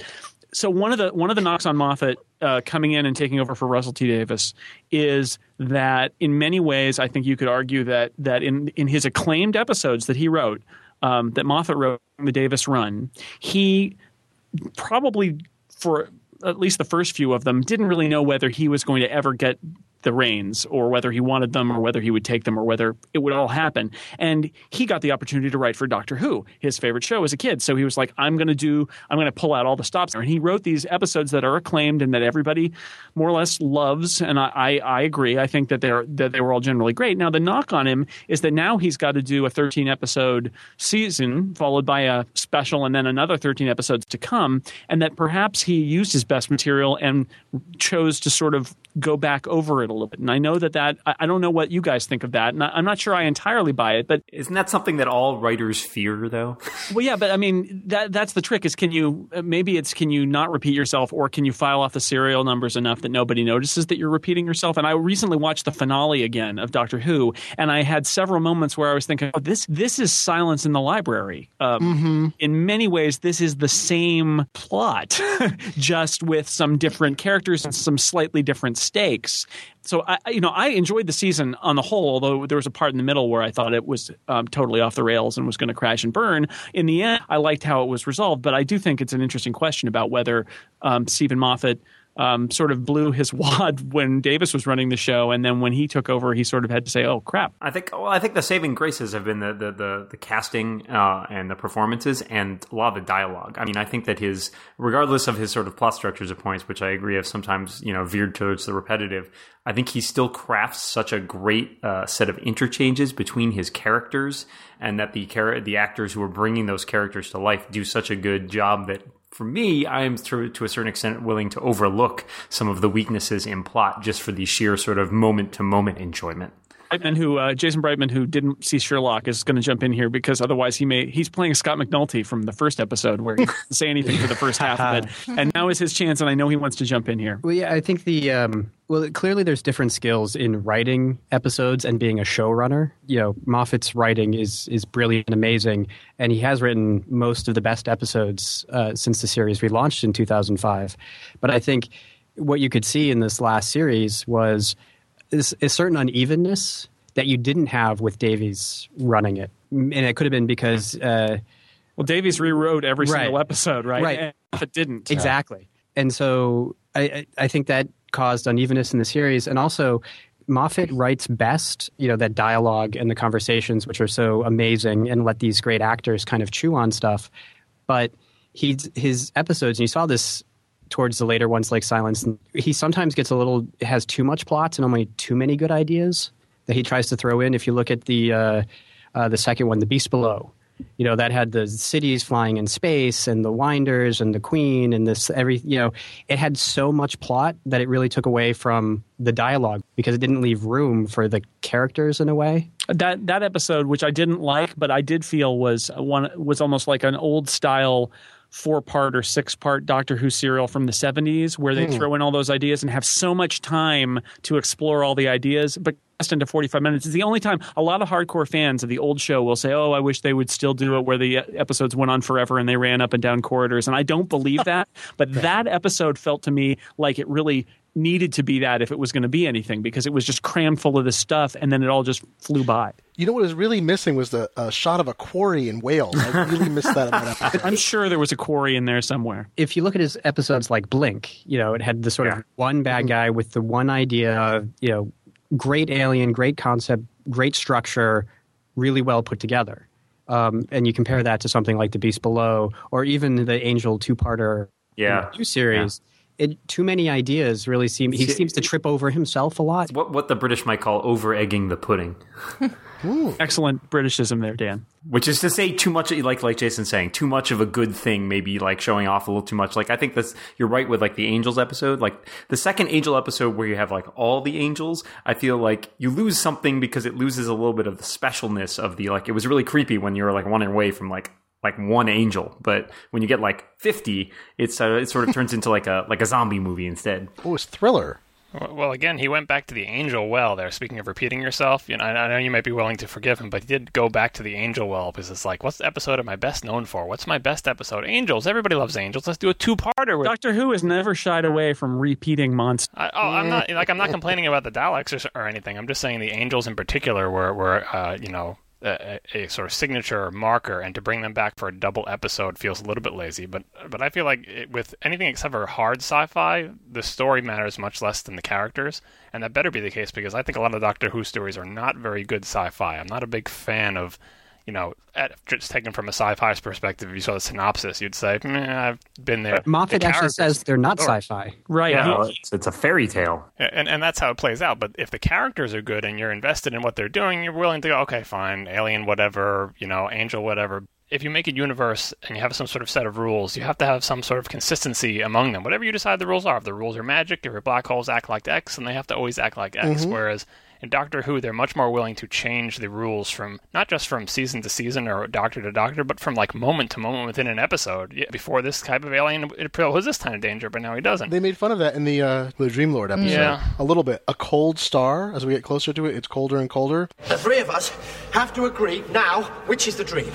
So one of the one of the knocks on Moffat uh, coming in and taking over for Russell T Davies is that in many ways I think you could argue that that in in his acclaimed episodes that he wrote um, that Moffat wrote the Davies run he probably for at least the first few of them didn't really know whether he was going to ever get the reins or whether he wanted them or whether he would take them or whether it would all happen. And he got the opportunity to write for Doctor Who, his favorite show as a kid. So he was like, I'm going to do, I'm going to pull out all the stops. And he wrote these episodes that are acclaimed and that everybody more or less loves. And I, I, I agree. I think that they're, that they were all generally great. Now, the knock on him is that now he's got to do a 13 episode season followed by a special and then another 13 episodes to come. And that perhaps he used his best material and chose to sort of go back over it a little bit. And I know that that I I don't know what you guys think of that, and I, I'm not sure I entirely buy it. But Isn't that something that all writers fear, though? well, yeah, but I mean that that's the trick is can you uh, maybe it's can you not repeat yourself or can you file off the serial numbers enough that nobody notices that you're repeating yourself? And I recently watched the finale again of Doctor Who, and I had several moments where I was thinking, oh, this this is Silence in the Library. Um, In many ways, this is the same plot, just with some different characters and some slightly different stakes. So I, you know, I enjoyed the season on the whole. Although there was a part in the middle where I thought it was um, totally off the rails and was going to crash and burn. In the end, I liked how it was resolved. But I do think it's an interesting question about whether um, Steven Moffat um, sort of blew his wad when Davies was running the show, and then when he took over, he sort of had to say, "Oh crap." I think well, I think the saving graces have been the the the, the casting uh, and the performances and a lot of the dialogue. I mean, I think that his, regardless of his sort of plot structures at points, which I agree have sometimes you know veered towards the repetitive, I think he still crafts such a great uh, set of interchanges between his characters, and that the char- the actors who are bringing those characters to life do such a good job that for me, I am to, to a certain extent willing to overlook some of the weaknesses in plot just for the sheer sort of moment to moment enjoyment. Brightman, who uh, Jason Brightman, who didn't see Sherlock, is going to jump in here because otherwise he may he's playing Scott McNulty from the first episode where he didn't say anything for the first half of it, and now is his chance, and I know he wants to jump in here. Well, yeah, I think the um, well, clearly there's different skills in writing episodes and being a showrunner. You know, Moffat's writing is is brilliant and amazing, and he has written most of the best episodes uh, since the series relaunched in 2005. But I think what you could see in this last series was is a certain unevenness that you didn't have with Davies running it, and it could have been because. Uh, well, Davies rewrote every Right. single episode, right? Right. And if it didn't. Exactly. And so I, I I think that caused unevenness in the series. And also, Moffat writes best, you know, that dialogue and the conversations, which are so amazing, and let these great actors kind of chew on stuff. But he's, his episodes, and you saw this towards the later ones like Silence, he sometimes gets a little, has too much plots and only too many good ideas that he tries to throw in. If you look at the, uh, uh, the second one, The Beast Below, you know that had the cities flying in space and the winders and the queen and this every you know it had so much plot that it really took away from the dialogue because it didn't leave room for the characters in a way that that episode, which I didn't like, but I did feel was one was almost like an old style four part or six part Doctor Who serial from the seventies, where they Hmm. throw in all those ideas and have so much time to explore all the ideas, but just into forty five minutes. It's the only time a lot of hardcore fans of the old show will say, "Oh, I wish they would still do it where the episodes went on forever and they ran up and down corridors." And I don't believe that, but that episode felt to me like it really needed to be that if it was going to be anything because it was just crammed full of this stuff and then it all just flew by. You know what was really missing was the uh, shot of a quarry in Wales. I really missed that in that episode. I'm sure there was a quarry in there somewhere. if you look at his episodes like blink you know it had the sort of one bad guy with the one idea you know great alien great concept great structure really well put together um, and you compare that to something like the beast below or even the angel two-parter Yeah. two series it, too many ideas really seem he seems to trip over himself a lot What what the British might call over egging the pudding. Excellent Britishism there, Dan. Which is to say, too much, like like Jason saying, too much of a good thing, maybe like showing off a little too much. Like I think that's you're right with like the angels episode, like the second angel episode where you have like all the angels. I feel like you lose something because it loses a little bit of the specialness of the like. It was really creepy when you were like running away from like like one angel, but when you get like fifty, it's uh, it sort of turns into like a like a zombie movie instead. Oh, it's thriller. Well, well, again, he went back to the angel well there. Speaking of repeating yourself, you know, I I know you might be willing to forgive him, but he did go back to the angel well because it's like, what's the episode am I best known for? What's my best episode? Angels. Everybody loves angels. Let's do a two-parter with. Doctor Who has never shied away from repeating monsters. I, oh, I'm not like I'm not complaining about the Daleks or, or anything. I'm just saying the angels in particular were were uh, you know a, a sort of signature marker, and to bring them back for a double episode feels a little bit lazy. But but I feel like it, with anything except for hard sci-fi, the story matters much less than the characters, and that better be the case because I think a lot of Doctor Who stories are not very good sci-fi. I'm not a big fan of. You know, at, just taken from a sci-fi's perspective, if you saw the synopsis, you'd say, "Meh, "I've been there." moffat The actually says they're not Sure. sci-fi Right. Yeah, He- it's, it's a fairy tale. and and that's how it plays out. But if the characters are good and you're invested in what they're doing, you're willing to go, okay, fine, alien, whatever, you know, angel, whatever. If you make a universe and you have some sort of set of rules, you have to have some sort of consistency among them. Whatever you decide the rules are, if the rules are magic, if your black holes act like X, then they have to always act like X. Mhm. Whereas in Doctor Who, they're much more willing to change the rules from not just from season to season or Doctor to Doctor, but from like moment to moment within an episode. Yeah, before this type of alien, it was this kind of danger, but now he doesn't. They made fun of that in the uh, the Dream Lord episode. Yeah. A little bit. A cold star. As we get closer to it, it's colder and colder. The three of us have to agree now which is the dream.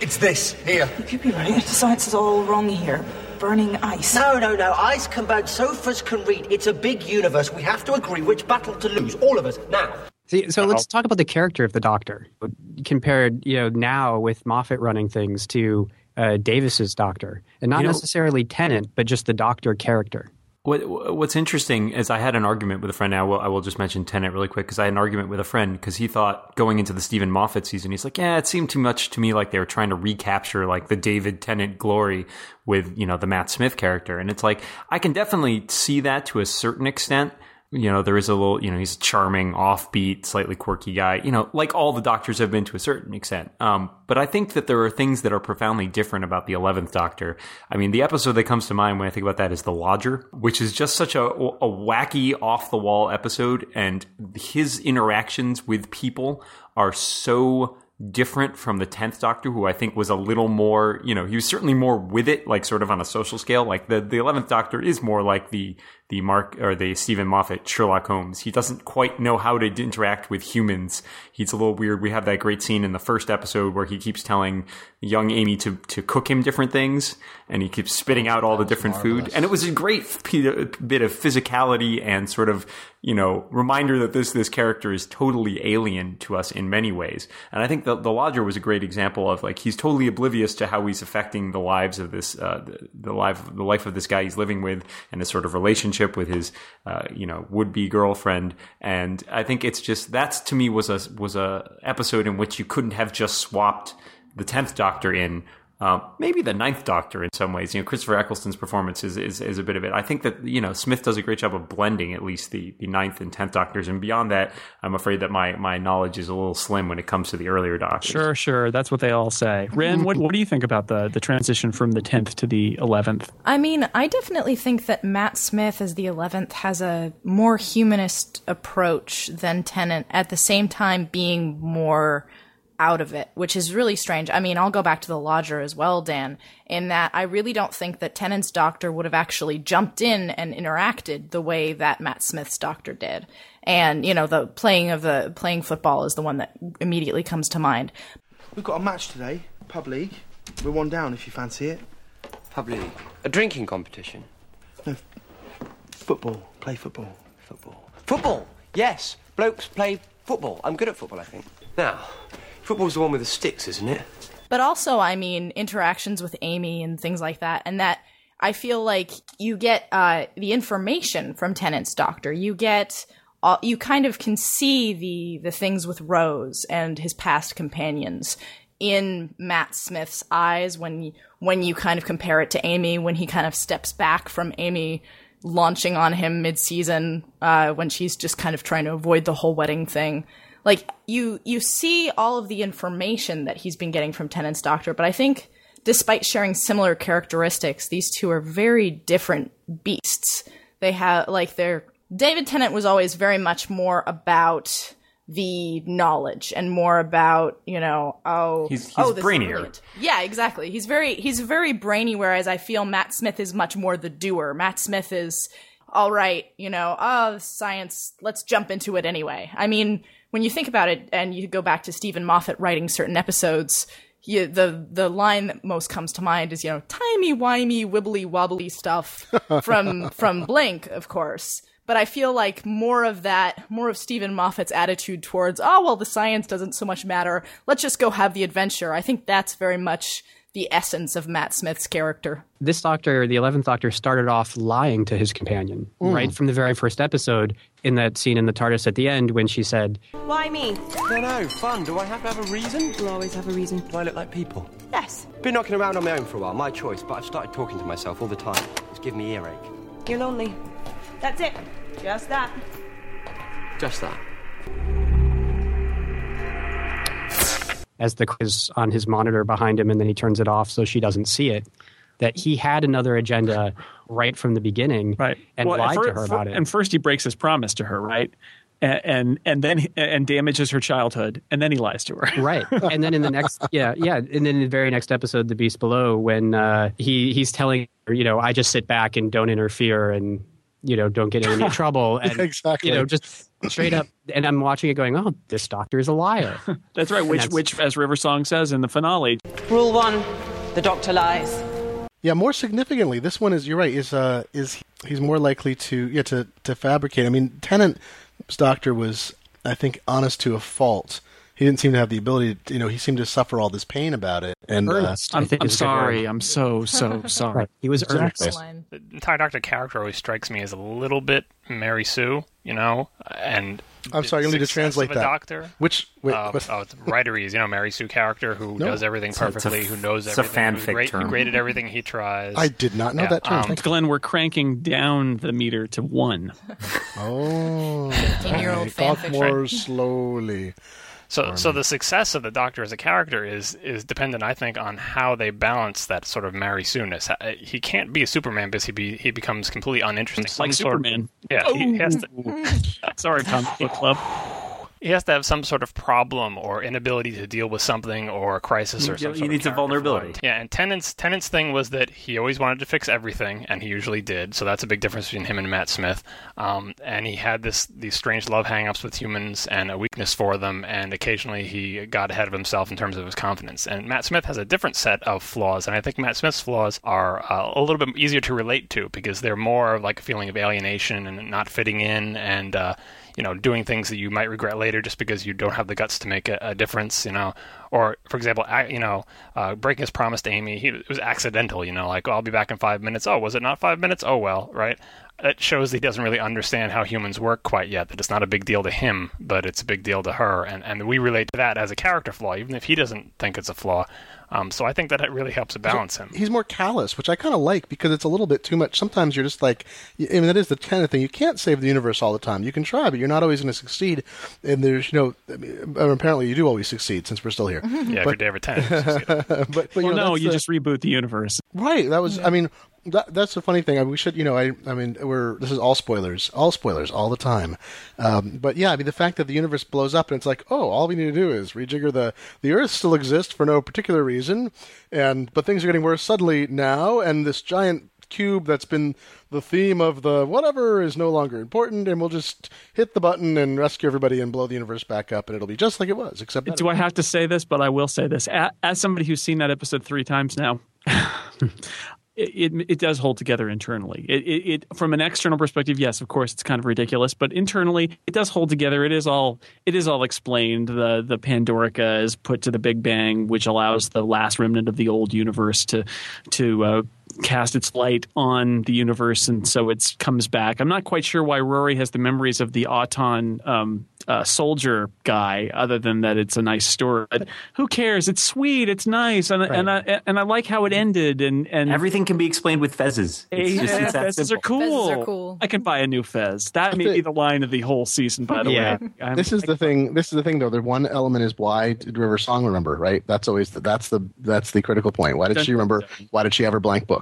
It's this here. You could be right. The science is all wrong here. Burning ice. No, no, no. Ice can burn. Sofas can read. It's a big universe. We have to agree which battle to lose. All of us now. See, so let's talk about the character of the Doctor compared, you know, now with Moffat running things to uh, Davies's Doctor, and not You know- necessarily Tennant, but just the Doctor character. What, what's interesting is I had an argument with a friend. Now I will, I will just mention Tennant really quick because I had an argument with a friend because he thought going into the Steven Moffat season, he's like, yeah, it seemed too much to me like they were trying to recapture like the David Tennant glory with you know the Matt Smith character, and it's like I can definitely see that to a certain extent you know, there is a little, you know, he's a charming, offbeat, slightly quirky guy, you know, like all the doctors have been to a certain extent. Um, but I think that there are things that are profoundly different about the 11th Doctor. I mean, the episode that comes to mind when I think about that is The Lodger, which is just such a, a wacky, off the wall episode. And his interactions with people are so different from the 10th Doctor, who I think was a little more, you know, he was certainly more with it, like sort of on a social scale. Like the, the 11th Doctor is more like the, the Mark or the Steven Moffat Sherlock Holmes. He doesn't quite know how to interact with humans. He's a little weird. We have that great scene in the first episode where he keeps telling young Amy to, to cook him different things and he keeps spitting out all the different food. And it was a great bit of physicality and sort of, you know, reminder that this, this character is totally alien to us in many ways. And I think the, the Lodger was a great example of like, he's totally oblivious to how he's affecting the lives of this, uh, the, the life, the life of this guy he's living with and this sort of relationship relationship with his, uh, you know, would be girlfriend. And I think it's just that's to me was a was a episode in which you couldn't have just swapped the tenth Doctor in uh, maybe the Ninth Doctor in some ways. You know, Christopher Eccleston's performance is, is, is a bit of it. I think that you know Smith does a great job of blending at least the the Ninth and Tenth Doctors, and beyond that, I'm afraid that my my knowledge is a little slim when it comes to the earlier Doctors. Sure, sure, that's what they all say. Ren, what what do you think about the the transition from the tenth to the eleventh? I mean, I definitely think that Matt Smith as the eleventh has a more humanist approach than Tennant. At the same time, being more out of it, which is really strange. I mean, I'll go back to the lodger as well, Dan, in that I really don't think that Tennant's doctor would have actually jumped in and interacted the way that Matt Smith's doctor did. And, you know, the playing of the playing football is the one that immediately comes to mind. We've got a match today, pub league. We're one down if you fancy it. Pub league? A drinking competition? No, football. Play football. Football. Football! Yes, blokes play football. I'm good at football, I think. Now, Football's the one with the sticks, isn't it? But also, I mean, interactions with Amy and things like that, and that I feel like you get uh, the information from Tennant's doctor. You get, uh, you kind of can see the the things with Rose and his past companions in Matt Smith's eyes when when you kind of compare it to Amy when he kind of steps back from Amy launching on him mid season uh, when she's just kind of trying to avoid the whole wedding thing like you you see all of the information that he's been getting from Tennant's doctor, but I think despite sharing similar characteristics, these two are very different beasts. They have like they're David Tennant was always very much more about the knowledge and more about you know oh he's, he's oh, brainier. yeah exactly. He's very he's very brainy whereas i feel matt smith is much more the doer. Matt smith is all right you know oh science let's jump into it anyway. I mean when you think about it, and you go back to Steven Moffat writing certain episodes, you, the the line that most comes to mind is you know timey wimey wibbly wobbly stuff from from Blink, of course. But I feel like more of that, more of Steven Moffat's attitude towards, oh well, the science doesn't so much matter. Let's just go have the adventure. I think that's very much the essence of Matt Smith's character. This doctor, the 11th doctor, started off lying to his companion mm. right from the very first episode in that scene in the TARDIS at the end when she said, Why me? No, no, fun. Do I have to have a reason? You always have a reason. Do I look like people? Yes. Been knocking around on my own for a while, my choice, but I've started talking to myself all the time. It's giving me earache. You're lonely. That's it. Just that. Just that. as the quiz on his monitor behind him, and then he turns it off so she doesn't see it. That he had another agenda right from the beginning, right, and well, lied for, to her about it. And first, he breaks his promise to her, right, and and, and then and damages her childhood, and then he lies to her, right. And then in the next, yeah, yeah, and then in the very next episode, The Beast Below, when uh, he he's telling her, you know, I just sit back and don't interfere, and you know, don't get in any trouble, and exactly, you know, just straight up and i'm watching it going oh this doctor is a liar. That's right. Which that's, which as river song says in the finale rule one the doctor lies yeah more significantly this one is you're right is uh is he's more likely to yeah to to fabricate. I mean tennant's doctor was i think honest to a fault he didn't seem to have the ability. To, you know, he seemed to suffer all this pain about it. And uh, Earnest, I I'm, think I'm is a good word. sorry. I'm so so sorry. Right. He was Exactly. earnest. Line. The entire Doctor character always strikes me as a little bit Mary Sue, you know, and I'm sorry, the you'll need to translate of a that. Doctor. Which wait, Uh, what- oh, it's writeries, you know, Mary Sue character who No. does everything It's a- it's a perfectly, who knows it's a everything, fanfic who, great, term. who graded everything he tries. I did not know Yeah, that term. um, Glenn, we're cranking down the meter to one. Oh, 15-year-old I talk fanfiction. more slowly. So, so the success of the Doctor as a character is is dependent, I think, on how they balance that sort of Mary Sue-ness. Uh, He can't be a Superman because he be, he becomes completely uninteresting. Some like sort of- Superman. yeah, he has to, Sorry, comic book club. He has to have some sort of problem or inability to deal with something or a crisis or something. he needs a vulnerability. Yeah, and Tennant's Tennant's thing was that he always wanted to fix everything, and he usually did. So that's a big difference between him and Matt Smith. Um, and he had this these strange love hang-ups with humans and a weakness for them, and occasionally he got ahead of himself in terms of his confidence. And Matt Smith has a different set of flaws, and I think Matt Smith's flaws are uh, a little bit easier to relate to because they're more like a feeling of alienation and not fitting in, and uh, you know, doing things that you might regret later just because you don't have the guts to make a, a difference, you know. Or, for example, I, you know, uh, breaking his promise to Amy, he, it was accidental, you know, like, oh, I'll be back in five minutes. Oh, was it not five minutes? Oh, well, right? That shows he doesn't really understand how humans work quite yet, that it's not a big deal to him, but it's a big deal to her. And, and we relate to that as a character flaw, even if he doesn't think it's a flaw. Um, so I think that it really helps to balance him. He's more callous, which I kind of like because it's a little bit too much. Sometimes you're just like, I mean, that is the kind of thing. You can't save the universe all the time. You can try, but you're not always going to succeed. And there's, you know, I mean, apparently you do always succeed since we're still here. Yeah, if you're but, David Tennant. you succeed. but, but you know, no, you the- just reboot the universe. Right. That was. I mean, that that's the funny thing. I, we should. You know. I. I mean, we're. This is all spoilers. All spoilers all the time. Um, but yeah. I mean, the fact that the universe blows up and it's like, oh, all we need to do is rejigger the the Earth still exists for no particular reason, and but things are getting worse suddenly now, and this giant cube that's been the theme of the whatever is no longer important, and we'll just hit the button and rescue everybody and blow the universe back up, and it'll be just like it was, except better. Do I have to say this? But I will say this. As somebody who's seen that episode three times now, it, it, does hold together internally. It, it, it from an external perspective, yes, of course, it's kind of ridiculous, but internally, it does hold together. It is all it is all explained. The the Pandorica is put to the Big Bang, which allows the last remnant of the old universe to to uh, cast its light on the universe, and so it comes back. I'm not quite sure why Rory has the memories of the Auton um, uh, soldier guy, other than that it's a nice story. But who cares? It's sweet. It's nice, and and I and I like how it ended. And and Everything can be explained with fezzes. It's just, it's that Fezzes are cool. Fezzes are cool. I can buy a new fez. That may be the line of the whole season, by the Yeah. way. I'm- this is the thing. This is the thing, though. The one element is why did River Song remember? Right. That's always the, that's the that's the critical point. Why did she remember? Why did she have her blank book?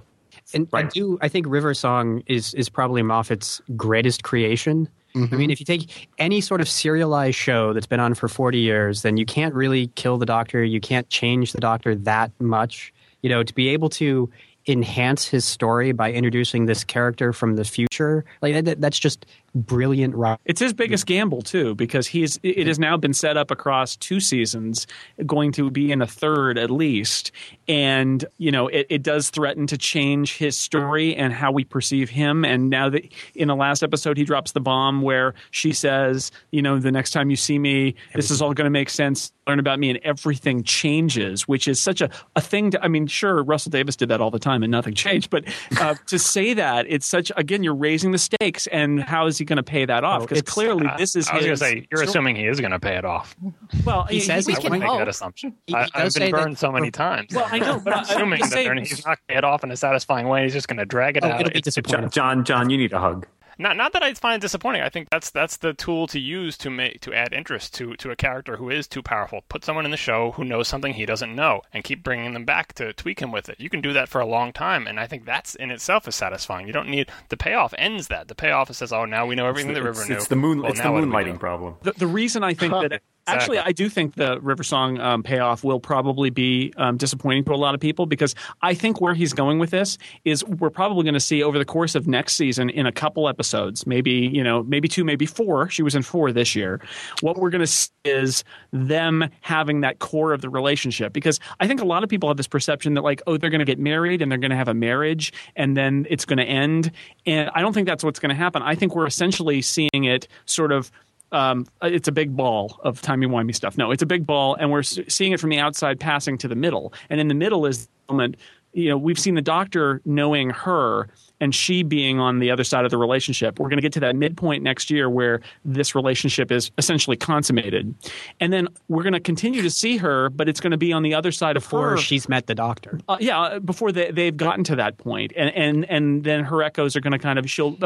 And I do. I think River Song is is probably Moffat's greatest creation. I mean, mm-hmm. if you take any sort of serialized show that's been on for forty years, then you can't really kill the Doctor. You can't change the Doctor that much. You know, to be able to enhance his story by introducing this character from the future, like that, that's just brilliant. Writing. It's his biggest gamble too, because he's it has now been set up across two seasons, going to be in a third at least, and you know it, it does threaten to change his story and how we perceive him. And now that in the last episode he drops the bomb where she says, you know, the next time you see me, this is all going to make sense. Learn about me, and everything changes, which is such a a thing. To, I mean, sure, Russell Davies did that all the time, and nothing changed. But uh, to say that, it's such again, you're raising the stakes, and how is he going to pay that off? Oh, because clearly, uh, this is I was going to say, you're assuming he is going to pay it off. Well, He says I he's wouldn't going make to. that assumption. He- I, he I've been say that- burned so many times. Well, I know, but I'm assuming that saying- he's not going to pay it off in a satisfying way. He's just going to drag it Oh, out. it'll be It's- disappointing. John, John, you need a hug. Not not that I find it disappointing. I think that's that's the tool to use to make to add interest to to a character who is too powerful. Put someone in the show who knows something he doesn't know, and keep bringing them back to tweak him with it. You can do that for a long time, and I think that's in itself is satisfying. You don't need the payoff ends that. The payoff is says, oh, now we know everything the river It's, knew. it's the moon. Well, it's the now what do we moonlighting problem. the, the reason I think that actually I do think the River Song um, payoff will probably be um, disappointing to a lot of people because I think where he's going with this is we're probably going to see over the course of next season in a couple episodes, maybe you know maybe two, maybe four. She was in four this year. What we're going to see is them having that core of the relationship because I think a lot of people have this perception that like oh they're going to get married and they're going to have a marriage and then it's going to end and I don't think that's what's going to happen. I think we're essentially seeing it sort of um, it's a big ball of timey wimey stuff. No, it's a big ball, and we're seeing it from the outside passing to the middle, and in the middle is the moment. You know, we've seen the doctor knowing her and she being on the other side of the relationship. We're going to get to that midpoint next year where this relationship is essentially consummated, and then we're going to continue to see her, but it's going to be on the other side Before of her. she's met the doctor. Uh, yeah, before they, they've gotten to that point, and and and then her echoes are going to kind of she'll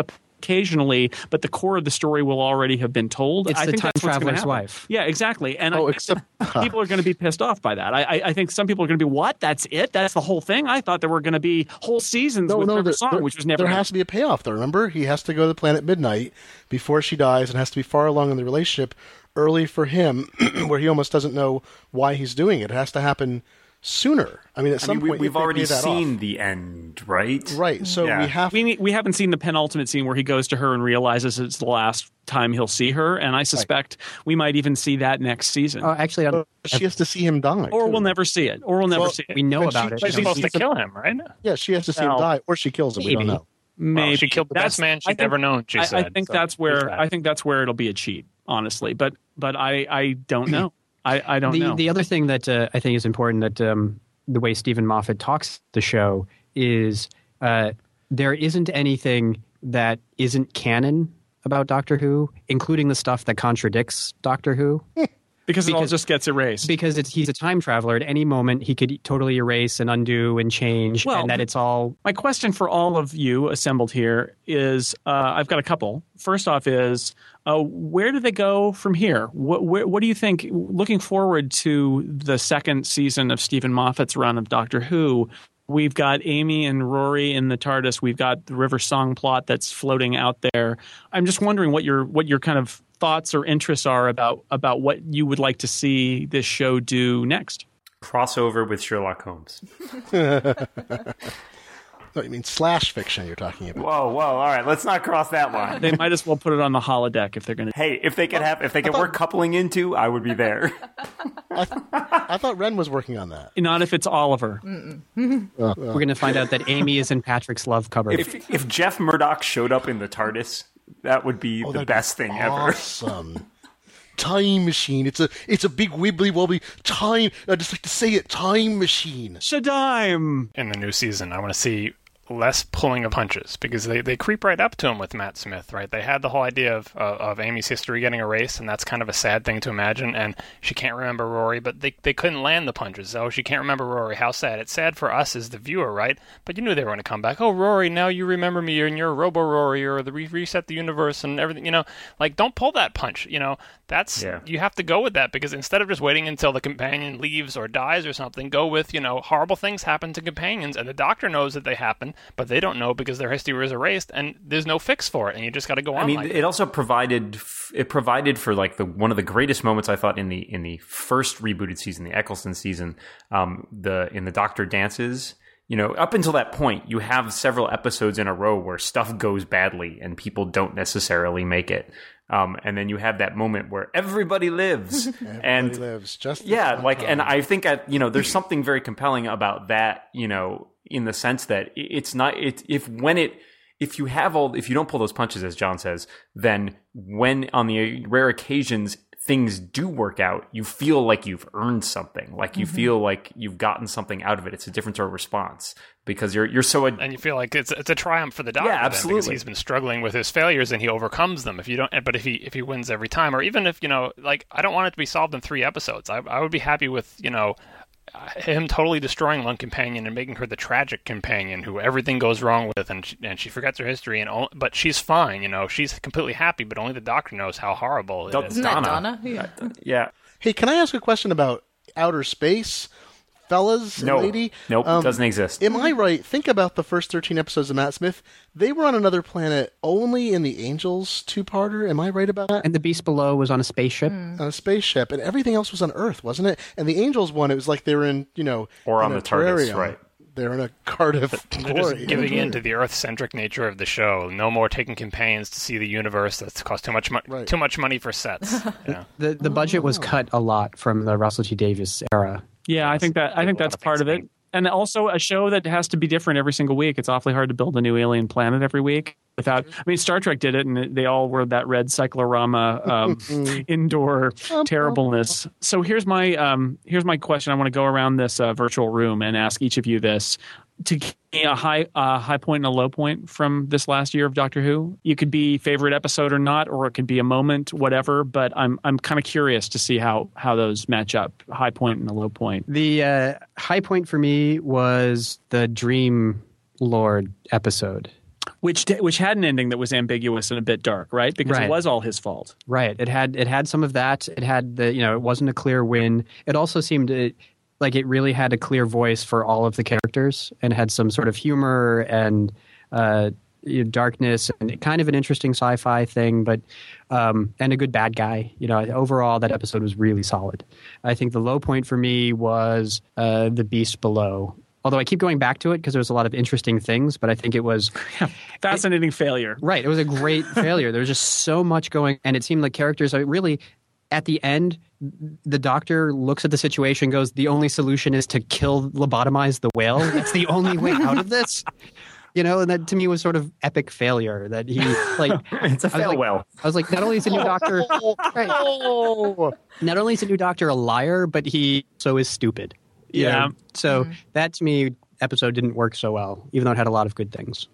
occasionally, but the core of the story will already have been told. It's I the think time that's what's gonna traveler's happen. wife. Yeah, exactly. And Oh, I think that people are going to be pissed off by that. I, I, I think some people are going to be, "What? That's it? That's the whole thing?" I thought there were going to be whole seasons No, with no, River there, Song, there- which was never. there gonna- has to be a payoff, though. Remember, he has to go to the planet Midnight before she dies, and has to be far along in the relationship early for him, where he almost doesn't know why he's doing it. It has to happen sooner. I mean, at I some mean, we, point, we've already that seen off. the end, right? Right. So Yeah. we have we we haven't seen the penultimate scene where he goes to her and realizes it's the last time he'll see her, and I suspect we might even see that next season. Oh, actually, I- she has to see him die. or too. we'll never see it, or we'll never Well, see it. we know about she- it. She's she's supposed to kill him, right? Yeah, she has to see Well, him die, or she kills him. We don't know. Maybe Well, she killed the best man I she'd think- ever known. She I, said. I think So that's where that. I think that's where it'll be a cheat, honestly. But but I I don't know. I I don't the, know. The other thing that uh, I think is important that um, the way Steven Moffat talks the show is uh, there isn't anything that isn't canon about Doctor Who, including the stuff that contradicts Doctor Who. because it all just gets erased. Because it's, he's a time traveler. At any moment, he could totally erase and undo and change, Well, and that it's all My question for all of you assembled here is uh, I've got a couple. First off, is uh, where do they go from here? What, where, what do you think? Looking forward to the second season of Steven Moffat's run of Doctor Who, we've got Amy and Rory in the TARDIS. We've got the River Song plot that's floating out there. I'm just wondering what your what your kind of thoughts or interests are about about what you would like to see this show do next. Crossover with Sherlock Holmes. No, oh, you mean slash fiction you're talking about. Whoa, whoa! All right, let's not cross that line. They might as well put it on the holodeck if they're going to. Hey, if they could have, if they could work coupling into, I would be there. I thought Ren was working on that. Not if it's Oliver. Oh. we're going to find out that Amy is in Patrick's love cupboard. if if Jeff Murdock showed up in the TARDIS, that would be oh, the Oh, that'd best thing ever. Awesome. time machine. It's a it's a big wibbly wobbly time. I just like to say it. Time machine. Shadime. in the new season. I want to see less pulling of punches because they, they creep right up to him with Matt Smith, right? They had the whole idea of, of of Amy's history getting erased, and that's kind of a sad thing to imagine. And she can't remember Rory, but they they couldn't land the punches. Oh, she can't remember Rory. How sad! It's sad for us as the viewer, right? But you knew they were going to come back. Oh, Rory, now you remember me, and you're a Robo Rory, or the re- reset the universe and everything. You know, like don't pull that punch. You know, that's Yeah. you have to go with that because instead of just waiting until the companion leaves or dies or something, go with you know horrible things happen to companions, and the doctor knows that they happen, but they don't know because their history was erased, and there's no fix for it, and you just got to go on. I mean, like it also provided it provided for like the one of the greatest moments I thought in the in the first rebooted season, the Eccleston season, um, the in the Doctor dances. You know, up until that point, you have several episodes in a row where stuff goes badly and people don't necessarily make it. Um, and then you have that moment where everybody lives, and lives just yeah, like, and I think you know, there's something very compelling about that. You know, in the sense that it's not it if when it if you have all if you don't pull those punches as John says, then when on the rare occasions things do work out, you feel like you've earned something, like you Mhm. feel like you've gotten something out of it. It's a different sort of response because you're you're so and you feel like it's it's a triumph for the doctor. Yeah, then, because absolutely. he's been struggling with his failures and he overcomes them. If you don't, but if he if he wins every time, or even if you know, like I don't want it to be solved in three episodes. I I would be happy with you know him totally destroying one companion and making her the tragic companion who everything goes wrong with, and she, and she forgets her history, and all, but she's fine. You know, she's completely happy, but only the doctor knows how horrible it Don't- is. Isn't that Donna? Yeah. yeah. Hey, can I ask a question about outer space, fellas? and No. lady. Nope, Um, doesn't exist. Am I right? Think about the first thirteen episodes of Matt Smith. They were on another planet only in the Angels two-parter. Am I right about that? And the Beast Below was on a spaceship. On a spaceship, and everything else was on Earth, wasn't it? And the Angels one, it was like they were in, you know, Or on a the TARDIS, right. They're in a Cardiff They're glory. just giving in to the Earth-centric nature of the show. No more taking companions to see the universe. That's cost too much mo- too much money for sets. Yeah. The the budget was cut a lot from the Russell T Davies era. Yeah, I think that I think that's part of it. and also a show that has to be different every single week. It's awfully hard to build a new alien planet every week without. I mean, Star Trek did it, and they all were that red cyclorama um, indoor terribleness. So here's my um, here's my question. I want to go around this uh, virtual room and ask each of you this. To give me a high uh, high point and a low point from this last year of Doctor Who, you could be favorite episode or not, or it could be a moment, whatever. But I'm I'm kind of curious to see how how those match up. High point and a low point. The uh, high point for me was the Dream Lord episode. which which had an ending that was ambiguous and a bit dark, right? Because Right. it was all his fault. Right. It had it had some of that. It had the you know it wasn't a clear win. It also seemed it, like it really had a clear voice for all of the characters and had some sort of humor and uh, you know, darkness and kind of an interesting sci-fi thing, but um, and a good bad guy. You know, overall that episode was really solid. I think the low point for me was uh, the Beast Below. Although I keep going back to it because there was a lot of interesting things, but I think it was Fascinating failure. Right. It was a great failure. There was just so much going, and it seemed like characters are really at the end. The doctor looks at the situation, goes, "The only solution is to kill, lobotomize the whale. That's the only way out of this." You know, and that to me was sort of epic failure. That he like it's a was fail like- well. I was like, not only is the new doctor, right, not only is the new doctor a liar, but he so is stupid. Yeah. know? So mm-hmm. that to me, episode didn't work so well, even though it had a lot of good things.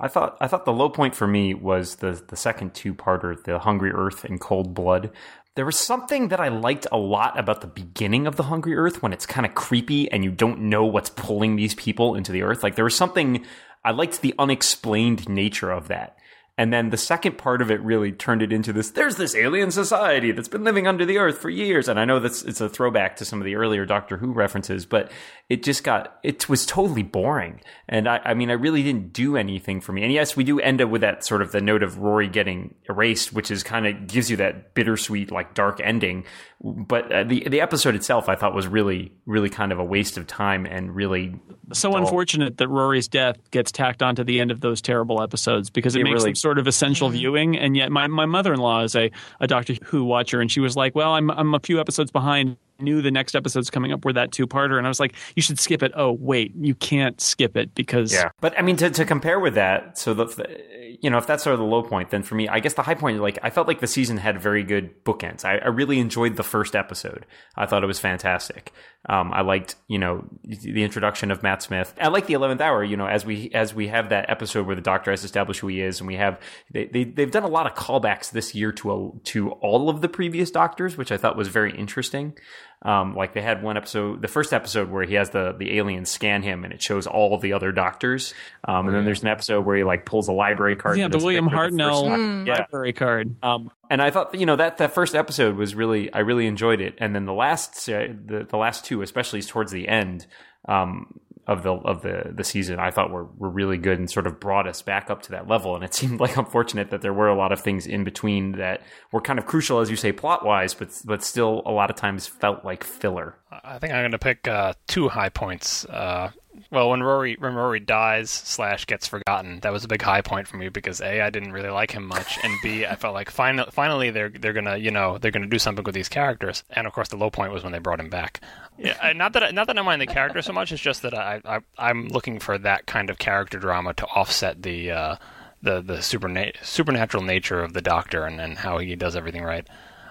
I thought I thought the low point for me was the the second two parter, the Hungry Earth and Cold Blood. There was something that I liked a lot about the beginning of the Hungry Earth when it's kind of creepy and you don't know what's pulling these people into the Earth. Like there was something I liked the unexplained nature of that. And then the second part of it really turned it into this there's this alien society that's been living under the earth for years. And I know that's it's a throwback to some of the earlier Doctor Who references, but it just got it was totally boring. And I, I mean I really didn't do anything for me. And yes, we do end up with that sort of the note of Rory getting erased, which is kind of gives you that bittersweet, like dark ending. But uh, the the episode itself I thought was really, really kind of a waste of time and really So dull. unfortunate that Rory's death gets tacked onto the end of those terrible episodes because it, It makes really- them sort of essential viewing. And yet, my, my mother in law is a, a Doctor Who watcher, and she was like, "Well, I'm I'm a few episodes behind." Knew the next episode's coming up were that two parter, and I was like, "You should skip it." Oh, wait, you can't skip it because Yeah, but I mean to, to compare with that, so the you know if that's sort of the low point, then for me, I guess the high point, like I felt like the season had very good bookends. I, I really enjoyed the first episode. I thought it was fantastic. Um, I liked you know the introduction of Matt Smith. I like the eleventh hour. You know as we as we have that episode where the Doctor has established who he is, and we have they, they they've done a lot of callbacks this year to a, to all of the previous Doctors, which I thought was very interesting. Um, like they had one episode, the first episode where he has the the aliens scan him and it shows all of the other doctors. Um, and then there's an episode where he like pulls a library card. yeah, the William picture the first Hartnell Doctor. Yeah. library card. Um, and I thought, you know, that that first episode was really, I really enjoyed it. And then the last, uh, the the last two, especially towards the end um, of the of the the season, I thought were were really good and sort of brought us back up to that level. And it seemed like unfortunate that there were a lot of things in between that were kind of crucial, as you say, plot wise, but but still a lot of times felt like filler. I think I'm going to pick uh, two high points. Uh, well, when Rory when Rory dies slash gets forgotten, that was a big high point for me because a I didn't really like him much, and b I felt like finally finally they're they're gonna you know they're gonna do something with these characters, and of course the low point was when they brought him back. Yeah, not that I, not that I mind the character so much, it's just that I, I I'm looking for that kind of character drama to offset the uh, the the superna- supernatural nature of the Doctor and, and how he does everything right.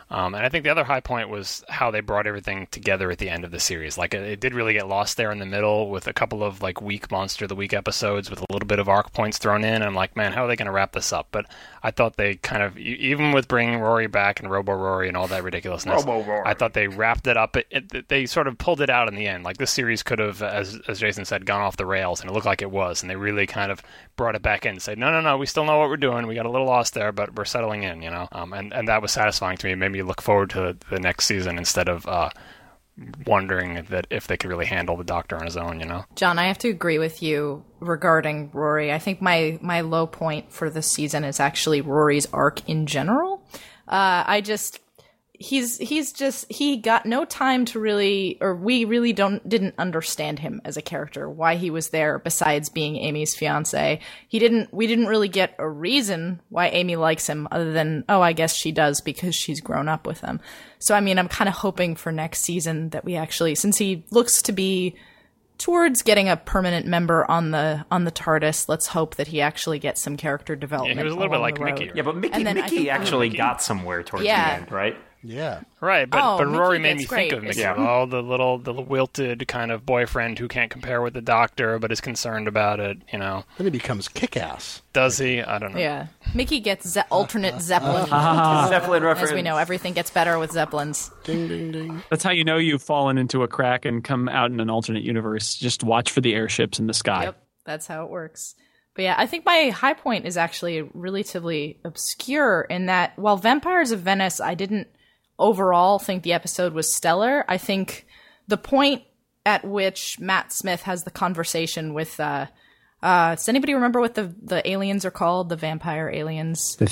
Um, and I think the other high point was how they brought everything together at the end of the series. Like it, it did really get lost there in the middle with a couple of like weak monster of the week episodes with a little bit of arc points thrown in. I'm like, man, how are they going to wrap this up? But I thought they kind of even with bringing Rory back and Robo Rory and all that ridiculousness. I thought they wrapped it up. It, it, they sort of pulled it out in the end. Like this series could have, as as Jason said, gone off the rails, and it looked like it was. And they really kind of brought it back in and said, no, no, no, we still know what we're doing. We got a little lost there, but we're settling in, you know. Um, and and that was satisfying to me. It made me look forward to the next season instead of uh, wondering that if they could really handle the Doctor on his own, you know. John, I have to agree with you regarding Rory. I think my my low point for this season is actually Rory's arc in general. Uh, I just he's he's just he got no time to really or we really don't didn't understand him as a character why he was there besides being Amy's fiance he didn't we didn't really get a reason why Amy likes him other than oh I guess she does because she's grown up with him so I mean I'm kind of hoping for next season that we actually since he looks to be towards getting a permanent member on the on the TARDIS. Let's hope that he actually gets some character development. Yeah, he was a little bit like the road. Mickey, Yeah, but Mickey, And then Mickey actually got somewhere towards Yeah. the end, right? Yeah. Right, but Oh, but Mickey Rory made me great. think of Mickey. Yeah. Oh, the little the wilted kind of boyfriend who can't compare with the doctor, but is concerned about it. You know, Then he becomes kick-ass. does he? I don't know. Yeah, Mickey gets ze- alternate Zeppelin. Ah. Zeppelin As we know, everything gets better with Zeppelins. Ding, ding, ding. That's how you know you've fallen into a crack and come out in an alternate universe. Just watch for the airships in the sky. Yep, that's how it works. But yeah, I think my high point is actually relatively obscure in that while Vampires of Venice, I didn't overall think the episode was stellar. I think the point at which Matt Smith has the conversation with uh uh does anybody remember what the the aliens are called? The vampire aliens. The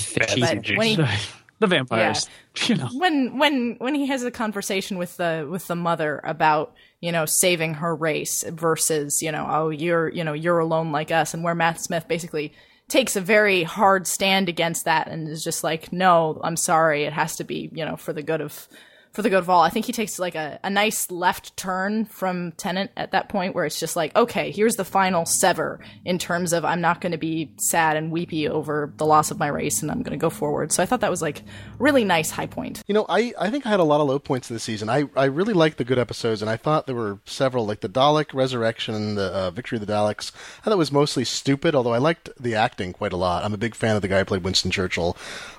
But the vampires. You know. when when when he has a conversation with the with the mother about you know saving her race versus you know oh you're you know you're alone like us and where Matt Smith basically takes a very hard stand against that and is just like no I'm sorry. It has to be you know for the good of for the good of all. I think he takes like a, a nice left turn from Tennant at that point where it's just like, okay, here's the final sever in terms of I'm not going to be sad and weepy over the loss of my race and I'm going to go forward. So I thought that was like really nice high point. You know, I, I think I had a lot of low points in this season. I, I really liked the good episodes, and I thought there were several, like the Dalek Resurrection the uh, Victory of the Daleks. I thought it was mostly stupid, although I liked the acting quite a lot. I'm a big fan of the guy who played Winston Churchill.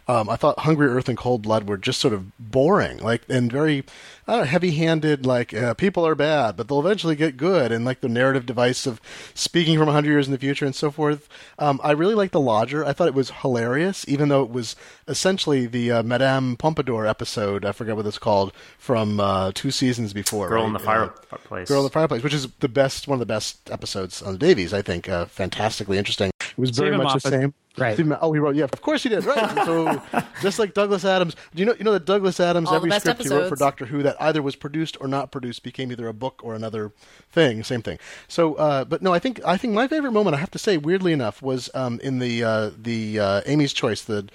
Um, I thought Hungry Earth and Cold Blood were just sort of boring, like and very uh, heavy-handed. Like uh, people are bad, but they'll eventually get good, and like the narrative device of speaking from 100 years in the future and so forth. Um, I really liked the Lodger. I thought it was hilarious, even though it was essentially the uh, Madame Pompadour episode. I forget what it's called from uh, two seasons before. Girl right? in the Uh, Fireplace. Girl in the Fireplace, which is the best, one of the best episodes on the Davies. I think uh, fantastically interesting. It was very Stephen much the same. Right. Oh, he wrote. Yeah, of course he did. Right. so just like Douglas Adams. Do you know? You know that Douglas Adams, All every script he wrote for. Doctor Who that either was produced or not produced became either a book or another thing. Same thing. So, uh, but no, I think I think my favorite moment, I have to say, weirdly enough, was um, in the uh, the uh, Amy's Choice, the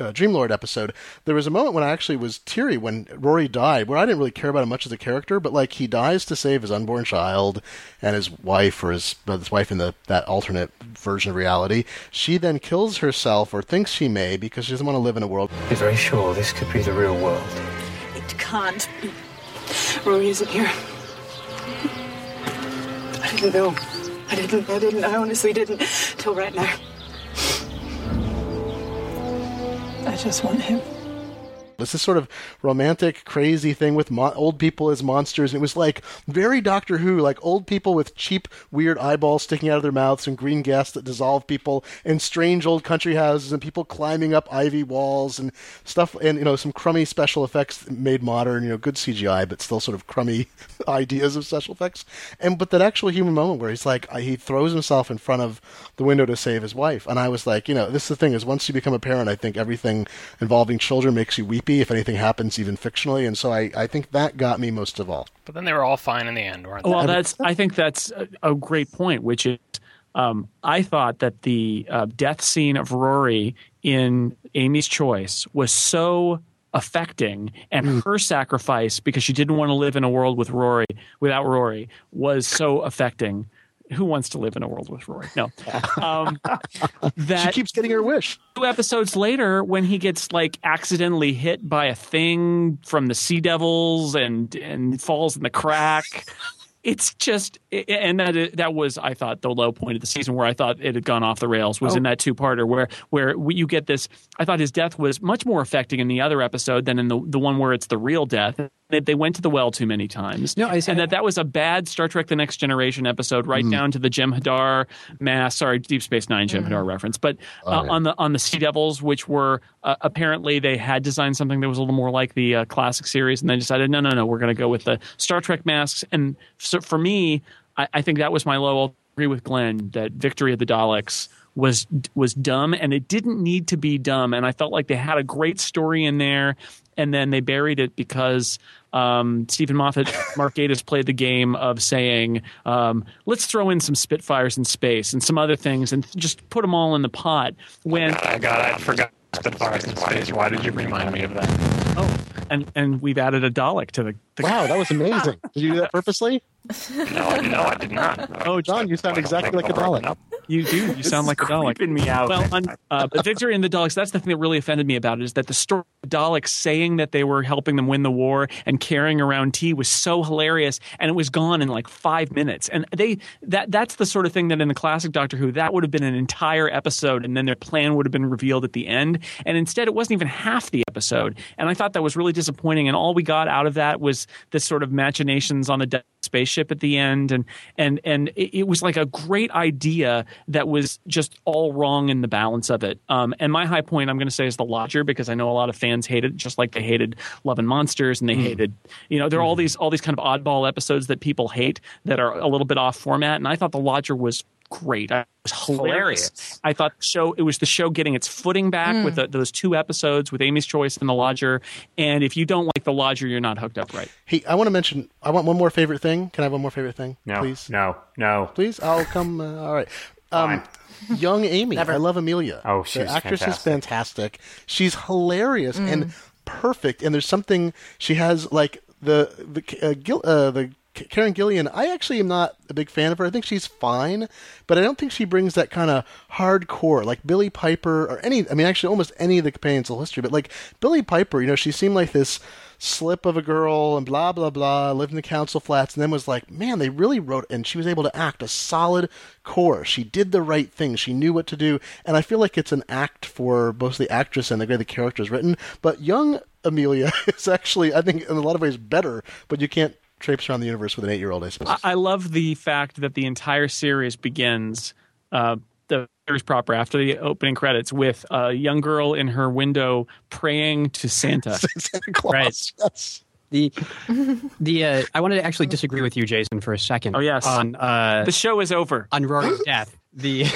uh, Dreamlord episode, there was a moment when I actually was teary when Rory died, where I didn't really care about him much as a character, but like he dies to save his unborn child and his wife, or his, uh, his wife in the that alternate version of reality. She then kills herself, or thinks she may, because she doesn't want to live in a world. Be very sure this could be the real world. It can't be. Rory isn't here. I didn't know. I didn't. I didn't. I honestly didn't. Till right now. I just want him. It's this sort of romantic, crazy thing with mo- old people as monsters. And it was like very Doctor Who, like old people with cheap, weird eyeballs sticking out of their mouths and green gas that dissolve people, and strange old country houses, and people climbing up ivy walls and stuff, and you know some crummy special effects made modern. You know, good CGI, but still sort of crummy ideas of special effects. And but that actual human moment where he's like, he throws himself in front of the window to save his wife, and I was like, you know, this is the thing is once you become a parent, I think everything involving children makes you weepy if anything happens, even fictionally, and so I, I think that got me most of all. But then they were all fine in the end, weren't they? Well, that's. I think that's a, a great point. Which is, um, I thought that the uh, death scene of Rory in Amy's Choice was so affecting, and her sacrifice because she didn't want to live in a world with Rory without Rory was so affecting. Who wants to live in a world with Rory? No. Um, that she keeps getting her wish. Two episodes later, when he gets like accidentally hit by a thing from the Sea Devils and and falls in the crack, it's just and that that was I thought the low point of the season where I thought it had gone off the rails was Oh. in that two parter where where you get this. I thought his death was much more affecting in the other episode than in the the one where it's the real death. They, they went to the well too many times. No, I- and that that was a bad Star Trek: The Next Generation episode, right Mm. down to the Jem'Hadar mass. Sorry, Deep Space Nine Jem'Hadar reference, but Oh, uh, yeah. on the on the Sea Devils, which were uh, apparently they had designed something that was a little more like the uh, classic series, and they decided no, no, no, we're going to go with the Star Trek masks. And so for me, I, I think that was my low. I'll agree with Glenn that Victory of the Daleks was was dumb, and it didn't need to be dumb. And I felt like they had a great story in there, and then they buried it because um, Steven Moffat, Mark Gatiss played the game of saying, um, "Let's throw in some Spitfires in space and some other things, and just put them all in the pot." When I got, I forgot Spitfires in space. Why did you remind me of that? Oh, and and we've added a Dalek to the, Wow, that was amazing. Did you do that purposely? No, no, I did not. Oh, John, you sound exactly like a Dalek. You do. You sound like a Dalek. creeping me out. Well, on, uh, but Victory and the Daleks, that's the thing that really offended me about it is that the story of Daleks saying that they were helping them win the war and carrying around tea was so hilarious and it was gone in like five minutes. And they that that's the sort of thing that in the classic Doctor Who, that would have been an entire episode and then their plan would have been revealed at the end. And instead it wasn't even half the episode. And I thought that was really disappointing. And all we got out of that was this sort of machinations on the spaceship at the end. And and and it, was like a great idea that was just all wrong in the balance of it. Um, and my high point i'm going to say is the lodger because i know a lot of fans hate it just like they hated love and monsters and they hated you know there are all these all these kind of oddball episodes that people hate that are a little bit off format. And i thought the lodger was great I, it was hilarious. Hilarious. I thought the show it was the show getting its footing back with the, those two episodes with Amy's Choice and The Lodger. And if you don't like The Lodger, you're not hooked up right. Hey, I want to mention. I want one more favorite thing. Can I have one more favorite thing, No, please? no, no. Please, I'll come. Uh, all right. Um, young Amy. I love Amelia. Oh, she's the actress fantastic. is fantastic. She's hilarious and perfect. And there's something she has like the the uh, Gil, uh, the Karen Gillan. I actually am not a big fan of her. I think she's fine, but I don't think she brings that kind of hardcore like Billie Piper or any. I mean, actually, almost any of the companions of history. But like Billie Piper, you know, she seemed like this slip of a girl and blah blah blah lived in the council flats and then was like man they really wrote and she was able to act a solid core she did the right thing she knew what to do and i feel like it's an act for both the actress and the way the character is written but young amelia is actually i think in a lot of ways better but you can't traipse around the universe with an eight year old i suppose I, I love the fact that the entire series begins uh, the series proper after the opening credits with a young girl in her window praying to Santa. Santa Claus. Right. Yes. The the uh, I wanted to actually disagree with you, Jason, for a second. Oh yes, on uh, the show is over. on Rory's death. The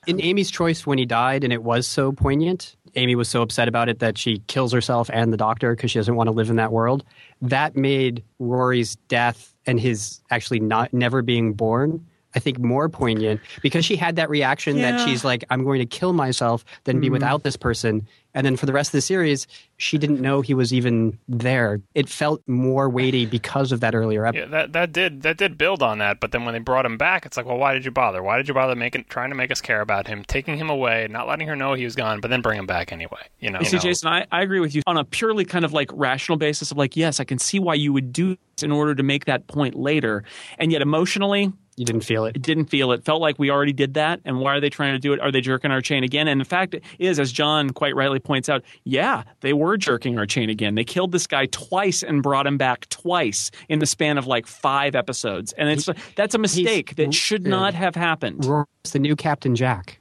in Amy's choice when he died, and it was so poignant. Amy was so upset about it that she kills herself and the doctor because she doesn't want to live in that world. That made Rory's death and his actually not never being born. I think more poignant because she had that reaction Yeah. that she's like, I'm going to kill myself than be Mhm. without this person. And then for the rest of the series, she didn't know he was even there. It felt more weighty because of that earlier episode. Yeah, that that did that did build on that, but then when they brought him back, it's like, well, why did you bother? Why did you bother making trying to make us care about him, taking him away, not letting her know he was gone, but then bring him back anyway? You know, You see, Jason, I, I agree with you on a purely kind of like rational basis of like, yes, I can see why you would do this in order to make that point later. And yet emotionally, you didn't feel it. Didn't feel it. Felt like we already did that. And why are they trying to do it? Are they jerking our chain again? And the fact is, as John quite rightly points out, yeah, they were jerking our chain again. They killed this guy twice and brought him back twice in the span of like five episodes. And it's that's a mistake that should not have happened. Rory's the new Captain Jack.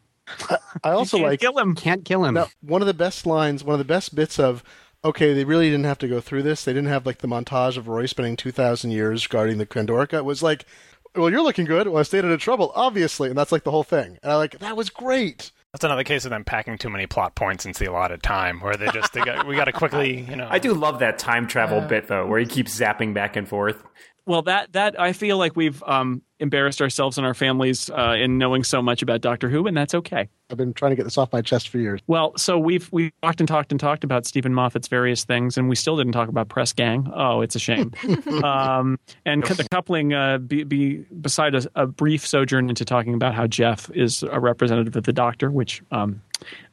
I also can't like kill him. Can't kill him. Now, one of the best lines, one of the best bits of, okay, they really didn't have to go through this. They didn't have like the montage of Roy spending 2,000 years guarding the Pandorica. It was like, well, you're looking good. Well, I stayed out of trouble, obviously. And that's like the whole thing. And I like, that was great. That's another case of them packing too many plot points into the allotted time, where they just they got we got to quickly, you know. I do love that time travel bit though, where he keeps zapping back and forth. Well, that that I feel like we've um, embarrassed ourselves and our families uh, in knowing so much about Doctor Who, and that's okay. I've been trying to get this off my chest for years. Well, so we've we talked and talked and talked about Steven Moffat's various things, and we still didn't talk about Press Gang. Oh, it's a shame. um, and the coupling, uh, be, be beside a, a brief sojourn into talking about how Jeff is a representative of the Doctor, which um,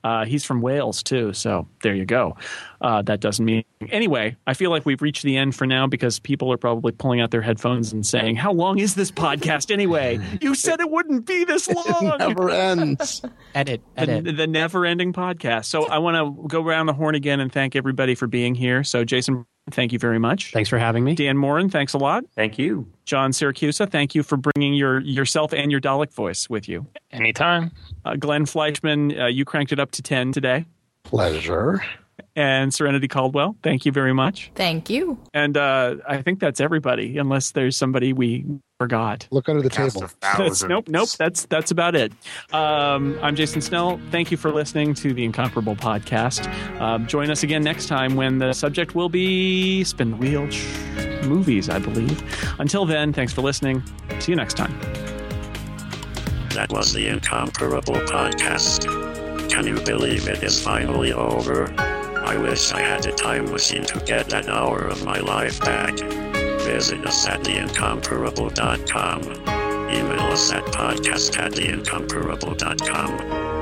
uh, he's from Wales too. So there you go. Uh, that doesn't mean anyway. I feel like we've reached the end for now because people are probably pulling out their headphones and saying, "How long is this podcast anyway? You said it wouldn't be this long." it Never ends. edit, the, edit. the never-ending podcast. So I want to go around the horn again and thank everybody for being here. So Jason, thank you very much. Thanks for having me. Dan Moren, thanks a lot. Thank you. John Siracusa, thank you for bringing your yourself and your Dalek voice with you. Anytime. Uh, Glenn Fleishman, uh, you cranked it up to ten today. Pleasure. And Serenity Caldwell, thank you very much. Thank you. And uh, I think that's everybody, unless there's somebody we forgot. Look under the table. That's, nope, nope. That's that's about it. Um, I'm Jason Snell. Thank you for listening to the Incomparable podcast. Um, join us again next time when the subject will be spin the wheel movies, I believe. Until then, thanks for listening. See you next time. That was the Incomparable Podcast. Can you believe it is finally over? I wish I had a time machine to get that hour of my life back. Visit us at theincomparable.com. Email us at podcast at theincomparable.com.